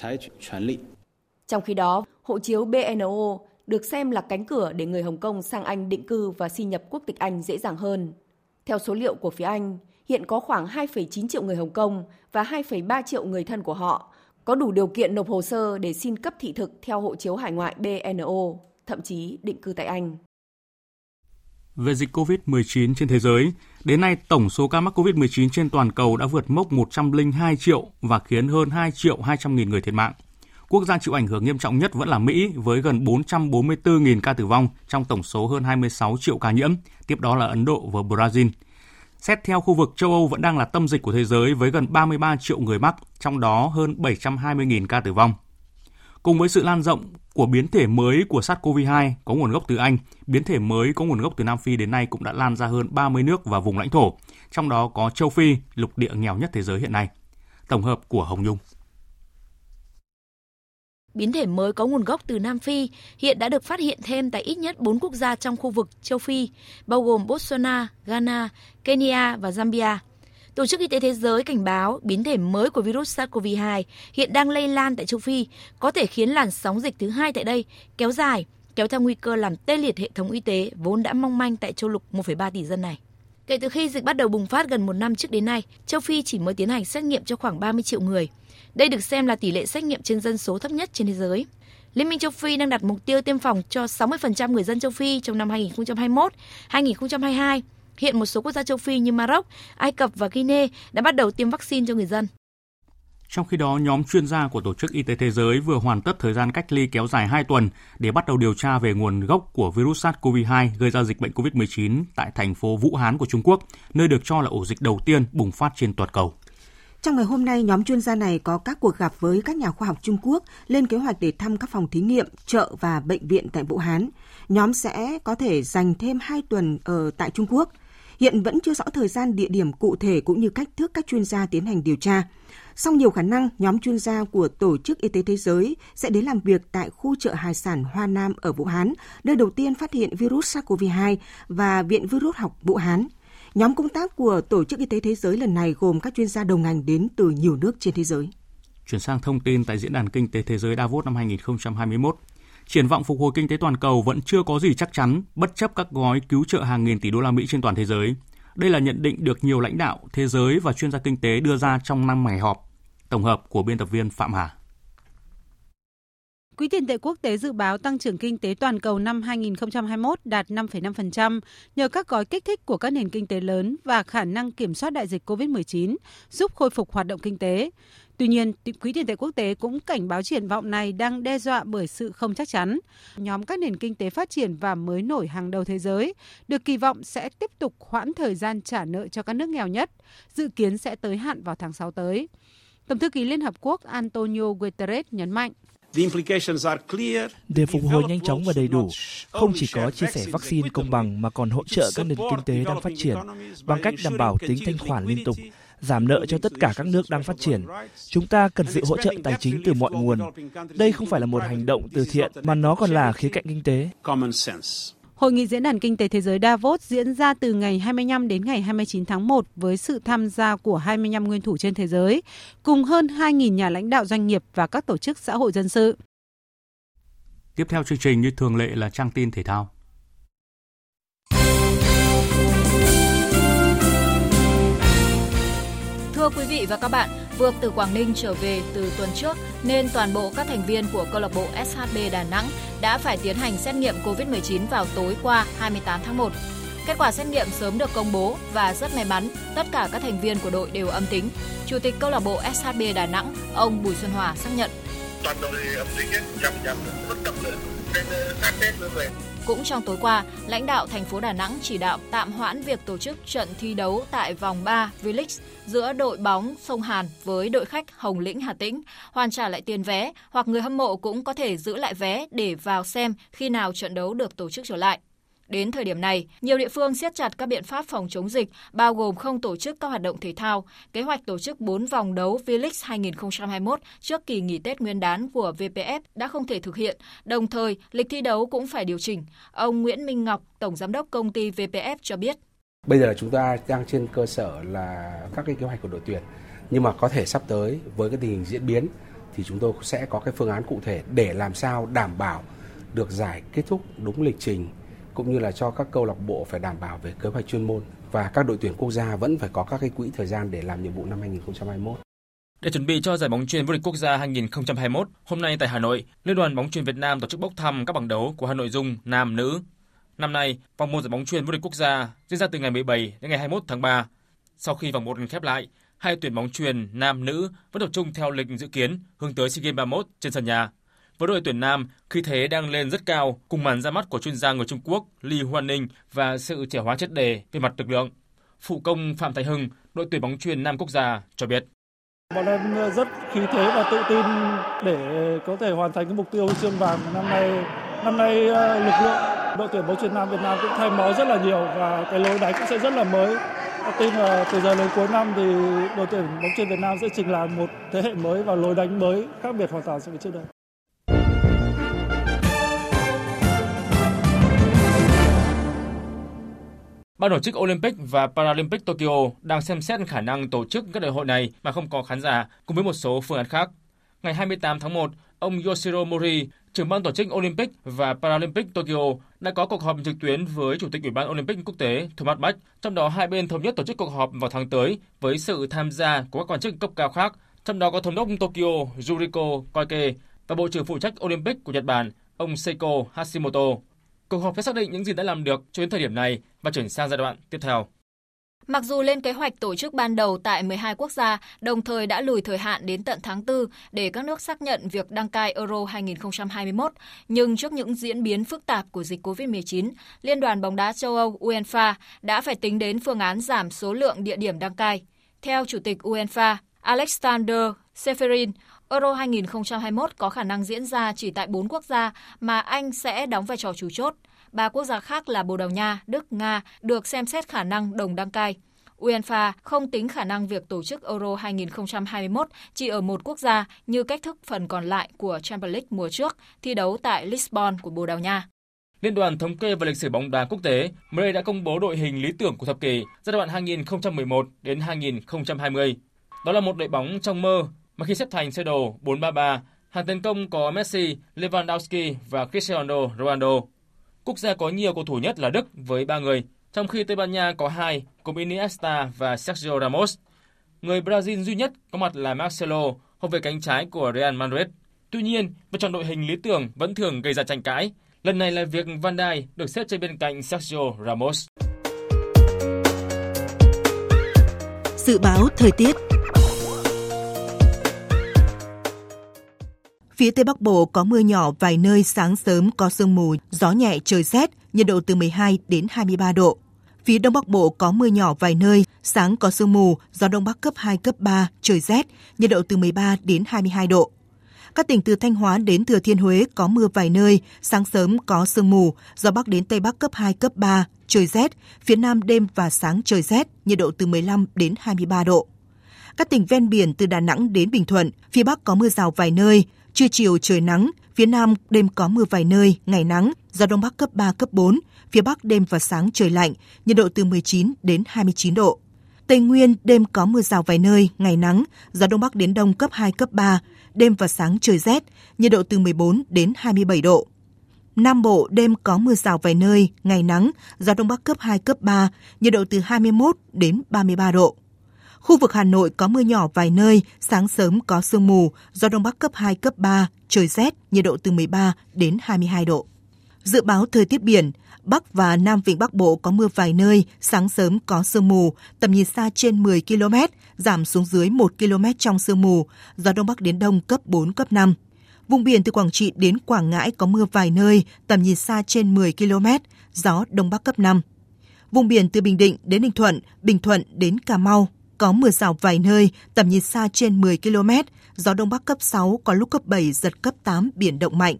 Trong khi đó, hộ chiếu BNO được xem là cánh cửa để người Hồng Kông sang Anh định cư và xin nhập quốc tịch Anh dễ dàng hơn. Theo số liệu của phía Anh, hiện có khoảng 2,9 triệu người Hồng Kông và 2,3 triệu người thân của họ có đủ điều kiện nộp hồ sơ để xin cấp thị thực theo hộ chiếu hải ngoại BNO, thậm chí định cư tại Anh. Về dịch COVID-19 trên thế giới, đến nay tổng số ca mắc COVID-19 trên toàn cầu đã vượt mốc 102 triệu và khiến hơn 2 triệu 200 nghìn người thiệt mạng. Quốc gia chịu ảnh hưởng nghiêm trọng nhất vẫn là Mỹ với gần 444.000 ca tử vong trong tổng số hơn 26 triệu ca nhiễm, tiếp đó là Ấn Độ và Brazil. Xét theo khu vực châu Âu vẫn đang là tâm dịch của thế giới với gần 33 triệu người mắc, trong đó hơn 720.000 ca tử vong. Cùng với sự lan rộng của biến thể mới của SARS-CoV-2 có nguồn gốc từ Anh, biến thể mới có nguồn gốc từ Nam Phi đến nay cũng đã lan ra hơn 30 nước và vùng lãnh thổ, trong đó có châu Phi, lục địa nghèo nhất thế giới hiện nay. Tổng hợp của Hồng Nhung. Biến thể mới có nguồn gốc từ Nam Phi hiện đã được phát hiện thêm tại ít nhất 4 quốc gia trong khu vực châu Phi, bao gồm Botswana, Ghana, Kenya và Zambia. Tổ chức Y tế Thế giới cảnh báo biến thể mới của virus SARS-CoV-2 hiện đang lây lan tại châu Phi, có thể khiến làn sóng dịch thứ hai tại đây kéo dài, kéo theo nguy cơ làm tê liệt hệ thống y tế vốn đã mong manh tại châu lục 1,3 tỷ dân này. Kể từ khi dịch bắt đầu bùng phát gần một năm trước đến nay, châu Phi chỉ mới tiến hành xét nghiệm cho khoảng 30 triệu người. Đây được xem là tỷ lệ xét nghiệm trên dân số thấp nhất trên thế giới. Liên minh châu Phi đang đặt mục tiêu tiêm phòng cho 60% người dân châu Phi trong năm 2021-2022. Hiện một số quốc gia châu Phi như Maroc, Ai Cập và Guinea đã bắt đầu tiêm vaccine cho người dân. Trong khi đó, nhóm chuyên gia của Tổ chức Y tế Thế giới vừa hoàn tất thời gian cách ly kéo dài 2 tuần để bắt đầu điều tra về nguồn gốc của virus SARS-CoV-2 gây ra dịch bệnh COVID-19 tại thành phố Vũ Hán của Trung Quốc, nơi được cho là ổ dịch đầu tiên bùng phát trên toàn cầu. Trong ngày hôm nay, nhóm chuyên gia này có các cuộc gặp với các nhà khoa học Trung Quốc lên kế hoạch để thăm các phòng thí nghiệm, chợ và bệnh viện tại Vũ Hán. Nhóm sẽ có thể dành thêm 2 tuần ở tại Trung Quốc. Hiện vẫn chưa rõ thời gian địa điểm cụ thể cũng như cách thức các chuyên gia tiến hành điều tra. Song nhiều khả năng nhóm chuyên gia của Tổ chức Y tế Thế giới sẽ đến làm việc tại khu chợ hải sản Hoa Nam ở Vũ Hán, nơi đầu tiên phát hiện virus SARS-CoV-2 và Viện Virus học Vũ Hán. Nhóm công tác của Tổ chức Y tế Thế giới lần này gồm các chuyên gia đầu ngành đến từ nhiều nước trên thế giới. Chuyển sang thông tin tại Diễn đàn Kinh tế Thế giới Davos năm 2021, triển vọng phục hồi kinh tế toàn cầu vẫn chưa có gì chắc chắn bất chấp các gói cứu trợ hàng nghìn tỷ đô la Mỹ trên toàn thế giới. Đây là nhận định được nhiều lãnh đạo thế giới và chuyên gia kinh tế đưa ra trong năm ngày họp. Tổng hợp của biên tập viên Phạm Hà. Quỹ tiền tệ quốc tế dự báo tăng trưởng kinh tế toàn cầu năm 2021 đạt 5,5% nhờ các gói kích thích của các nền kinh tế lớn và khả năng kiểm soát đại dịch COVID-19 giúp khôi phục hoạt động kinh tế. Tuy nhiên, Quỹ tiền tệ quốc tế cũng cảnh báo triển vọng này đang đe dọa bởi sự không chắc chắn. Nhóm các nền kinh tế phát triển và mới nổi hàng đầu thế giới được kỳ vọng sẽ tiếp tục hoãn thời gian trả nợ cho các nước nghèo nhất, dự kiến sẽ tới hạn vào tháng 6 tới. Tổng thư ký Liên Hợp Quốc Antonio Guterres nhấn mạnh. Để phục hồi nhanh chóng và đầy đủ, không chỉ có chia sẻ vaccine công bằng mà còn hỗ trợ các nền kinh tế đang phát triển bằng cách đảm bảo tính thanh khoản liên tục, giảm nợ cho tất cả các nước đang phát triển. Chúng ta cần sự hỗ trợ tài chính từ mọi nguồn. Đây không phải là một hành động từ thiện mà nó còn là khía cạnh kinh tế. Hội nghị Diễn đàn Kinh tế Thế giới Davos diễn ra từ ngày 25 đến ngày 29 tháng 1 với sự tham gia của 25 nguyên thủ trên thế giới, cùng hơn 2.000 nhà lãnh đạo doanh nghiệp và các tổ chức xã hội dân sự. Tiếp theo chương trình như thường lệ là trang tin thể thao. Thưa quý vị và các bạn, vượt từ Quảng Ninh trở về từ tuần trước nên toàn bộ các thành viên của câu lạc bộ SHB Đà Nẵng đã phải tiến hành xét nghiệm COVID-19 vào tối qua 28 tháng 1. Kết quả xét nghiệm sớm được công bố và rất may mắn, tất cả các thành viên của đội đều âm tính. Chủ tịch câu lạc bộ SHB Đà Nẵng, ông Bùi Xuân Hòa xác nhận. Toàn đội âm tính ờ, hết, trăm trăm bất tập nữa, nên sát tết mới về. Cũng trong tối qua, lãnh đạo thành phố Đà Nẵng chỉ đạo tạm hoãn việc tổ chức trận thi đấu tại vòng 3 V-League giữa đội bóng Sông Hàn với đội khách Hồng Lĩnh Hà Tĩnh, hoàn trả lại tiền vé hoặc người hâm mộ cũng có thể giữ lại vé để vào xem khi nào trận đấu được tổ chức trở lại. Đến thời điểm này, nhiều địa phương siết chặt các biện pháp phòng chống dịch, bao gồm không tổ chức các hoạt động thể thao. Kế hoạch tổ chức 4 vòng đấu V-League 2021 trước kỳ nghỉ Tết Nguyên đán của VPF đã không thể thực hiện, đồng thời lịch thi đấu cũng phải điều chỉnh. Ông Nguyễn Minh Ngọc, Tổng Giám đốc công ty VPF cho biết. Bây giờ chúng ta đang trên cơ sở là các cái kế hoạch của đội tuyển, nhưng mà có thể sắp tới với cái tình hình diễn biến thì chúng tôi sẽ có cái phương án cụ thể để làm sao đảm bảo được giải kết thúc đúng lịch trình cũng như là cho các câu lạc bộ phải đảm bảo về kế hoạch chuyên môn và các đội tuyển quốc gia vẫn phải có các cái quỹ thời gian để làm nhiệm vụ năm 2021. Để chuẩn bị cho giải bóng chuyền vô địch quốc gia 2021, hôm nay tại Hà Nội, Liên đoàn bóng chuyền Việt Nam tổ chức bốc thăm các bảng đấu của hai nội dung nam nữ. Năm nay, vòng một giải bóng chuyền vô địch quốc gia diễn ra từ ngày 17 đến ngày 21 tháng 3. Sau khi vòng 1 khép lại, hai tuyển bóng chuyền nam nữ vẫn tập trung theo lịch dự kiến hướng tới SEA Games 31 trên sân nhà. Với đội tuyển nam, khi thế đang lên rất cao cùng màn ra mắt của chuyên gia người Trung Quốc Lý Hoan Ninh và sự trẻ hóa chất đề về mặt lực lượng. Phụ công Phạm Thái Hưng, đội tuyển bóng chuyền nam quốc gia cho biết. Bọn em rất khí thế và tự tin để có thể hoàn thành cái mục tiêu huy chương vàng năm nay. Năm nay ờ, lực lượng đội tuyển bóng chuyền nam Việt Nam cũng thay máu rất là nhiều và cái lối đánh cũng sẽ rất là mới. Tôi tin là từ giờ đến cuối năm thì đội tuyển bóng chuyền Việt Nam sẽ trình làng một thế hệ mới và lối đánh mới khác biệt hoàn toàn so với trước đây. Ban tổ chức Olympic và Paralympic Tokyo đang xem xét khả năng tổ chức các đại hội này mà không có khán giả cùng với một số phương án khác. Ngày 28 tháng 1, ông Yoshiro Mori, trưởng ban tổ chức Olympic và Paralympic Tokyo đã có cuộc họp trực tuyến với Chủ tịch Ủy ban Olympic quốc tế Thomas Bach, trong đó hai bên thống nhất tổ chức cuộc họp vào tháng tới với sự tham gia của các quan chức cấp cao khác, trong đó có thống đốc Tokyo Yuriko Koike và Bộ trưởng phụ trách Olympic của Nhật Bản, ông Seiko Hashimoto. Cuộc họp sẽ xác định những gì đã làm được cho đến thời điểm này và chuyển sang giai đoạn tiếp theo. Mặc dù lên kế hoạch tổ chức ban đầu tại 12 quốc gia, đồng thời đã lùi thời hạn đến tận tháng 4 để các nước xác nhận việc đăng cai Euro 2021, nhưng trước những diễn biến phức tạp của dịch COVID-19, Liên đoàn bóng đá châu Âu UEFA đã phải tính đến phương án giảm số lượng địa điểm đăng cai. Theo Chủ tịch UEFA Alexander Seferin, Euro 2021 có khả năng diễn ra chỉ tại 4 quốc gia mà Anh sẽ đóng vai trò chủ chốt. Ba quốc gia khác là Bồ Đào Nha, Đức, Nga được xem xét khả năng đồng đăng cai. UEFA không tính khả năng việc tổ chức Euro 2021 chỉ ở một quốc gia như cách thức phần còn lại của Champions League mùa trước thi đấu tại Lisbon của Bồ Đào Nha. Liên đoàn thống kê và lịch sử bóng đá quốc tế mới đây đã công bố đội hình lý tưởng của thập kỷ giai đoạn 2011 đến 2020. Đó là một đội bóng trong mơ mà khi xếp thành sơ đồ 4-3-3, hàng tấn công có Messi, Lewandowski và Cristiano Ronaldo. Quốc gia có nhiều cầu thủ nhất là Đức với 3 người, trong khi Tây Ban Nha có 2 cùng Iniesta và Sergio Ramos. Người Brazil duy nhất có mặt là Marcelo, hậu vệ cánh trái của Real Madrid. Tuy nhiên, việc chọn đội hình lý tưởng vẫn thường gây ra tranh cãi. Lần này là việc Van Dijk được xếp trên bên cạnh Sergio Ramos. Dự báo thời tiết Phía Tây Bắc Bộ có mưa nhỏ vài nơi sáng sớm có sương mù, gió nhẹ trời rét, nhiệt độ từ 12 đến 23 độ. Phía Đông Bắc Bộ có mưa nhỏ vài nơi, sáng có sương mù, gió Đông Bắc cấp 2, cấp 3, trời rét, nhiệt độ từ 13 đến 22 độ. Các tỉnh từ Thanh Hóa đến Thừa Thiên Huế có mưa vài nơi, sáng sớm có sương mù, gió Bắc đến Tây Bắc cấp 2, cấp 3, trời rét, phía Nam đêm và sáng trời rét, nhiệt độ từ 15 đến 23 độ. Các tỉnh ven biển từ Đà Nẵng đến Bình Thuận, phía Bắc có mưa rào vài nơi, trưa chiều trời nắng, phía Nam đêm có mưa vài nơi, ngày nắng, gió Đông Bắc cấp 3, cấp 4, phía Bắc đêm và sáng trời lạnh, nhiệt độ từ 19 đến 29 độ. Tây Nguyên đêm có mưa rào vài nơi, ngày nắng, gió Đông Bắc đến Đông cấp 2, cấp 3, đêm và sáng trời rét, nhiệt độ từ 14 đến 27 độ. Nam Bộ đêm có mưa rào vài nơi, ngày nắng, gió Đông Bắc cấp 2, cấp 3, nhiệt độ từ 21 đến 33 độ. Khu vực Hà Nội có mưa nhỏ vài nơi, sáng sớm có sương mù, gió Đông Bắc cấp 2, cấp 3, trời rét, nhiệt độ từ 13 đến 22 độ. Dự báo thời tiết biển, Bắc và Nam Vịnh Bắc Bộ có mưa vài nơi, sáng sớm có sương mù, tầm nhìn xa trên 10 km, giảm xuống dưới 1 km trong sương mù, gió Đông Bắc đến Đông cấp 4, cấp 5. Vùng biển từ Quảng Trị đến Quảng Ngãi có mưa vài nơi, tầm nhìn xa trên 10 km, gió Đông Bắc cấp 5. Vùng biển từ Bình Định đến Ninh Thuận, Bình Thuận đến Cà Mau có mưa rào vài nơi, tầm nhìn xa trên 10 km, gió Đông Bắc cấp 6, có lúc cấp 7, giật cấp 8, biển động mạnh.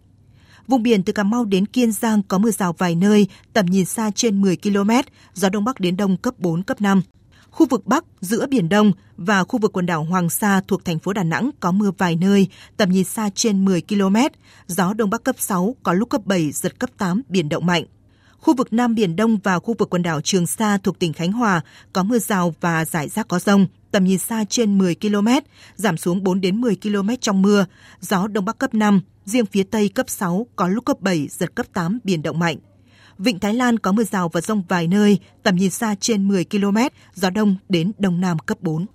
Vùng biển từ Cà Mau đến Kiên Giang có mưa rào vài nơi, tầm nhìn xa trên 10 km, gió Đông Bắc đến Đông cấp 4, cấp 5. Khu vực Bắc, giữa Biển Đông và khu vực quần đảo Hoàng Sa thuộc thành phố Đà Nẵng có mưa vài nơi, tầm nhìn xa trên 10 km, gió Đông Bắc cấp 6, có lúc cấp 7, giật cấp 8, biển động mạnh. Khu vực Nam Biển Đông và khu vực quần đảo Trường Sa thuộc tỉnh Khánh Hòa có mưa rào và rải rác có rông, tầm nhìn xa trên 10 km, giảm xuống 4 đến 10 km trong mưa, gió Đông Bắc cấp 5, riêng phía Tây cấp 6, có lúc cấp 7, giật cấp 8, biển động mạnh. Vịnh Thái Lan có mưa rào và rông vài nơi, tầm nhìn xa trên 10 km, gió đông đến đông nam cấp 4.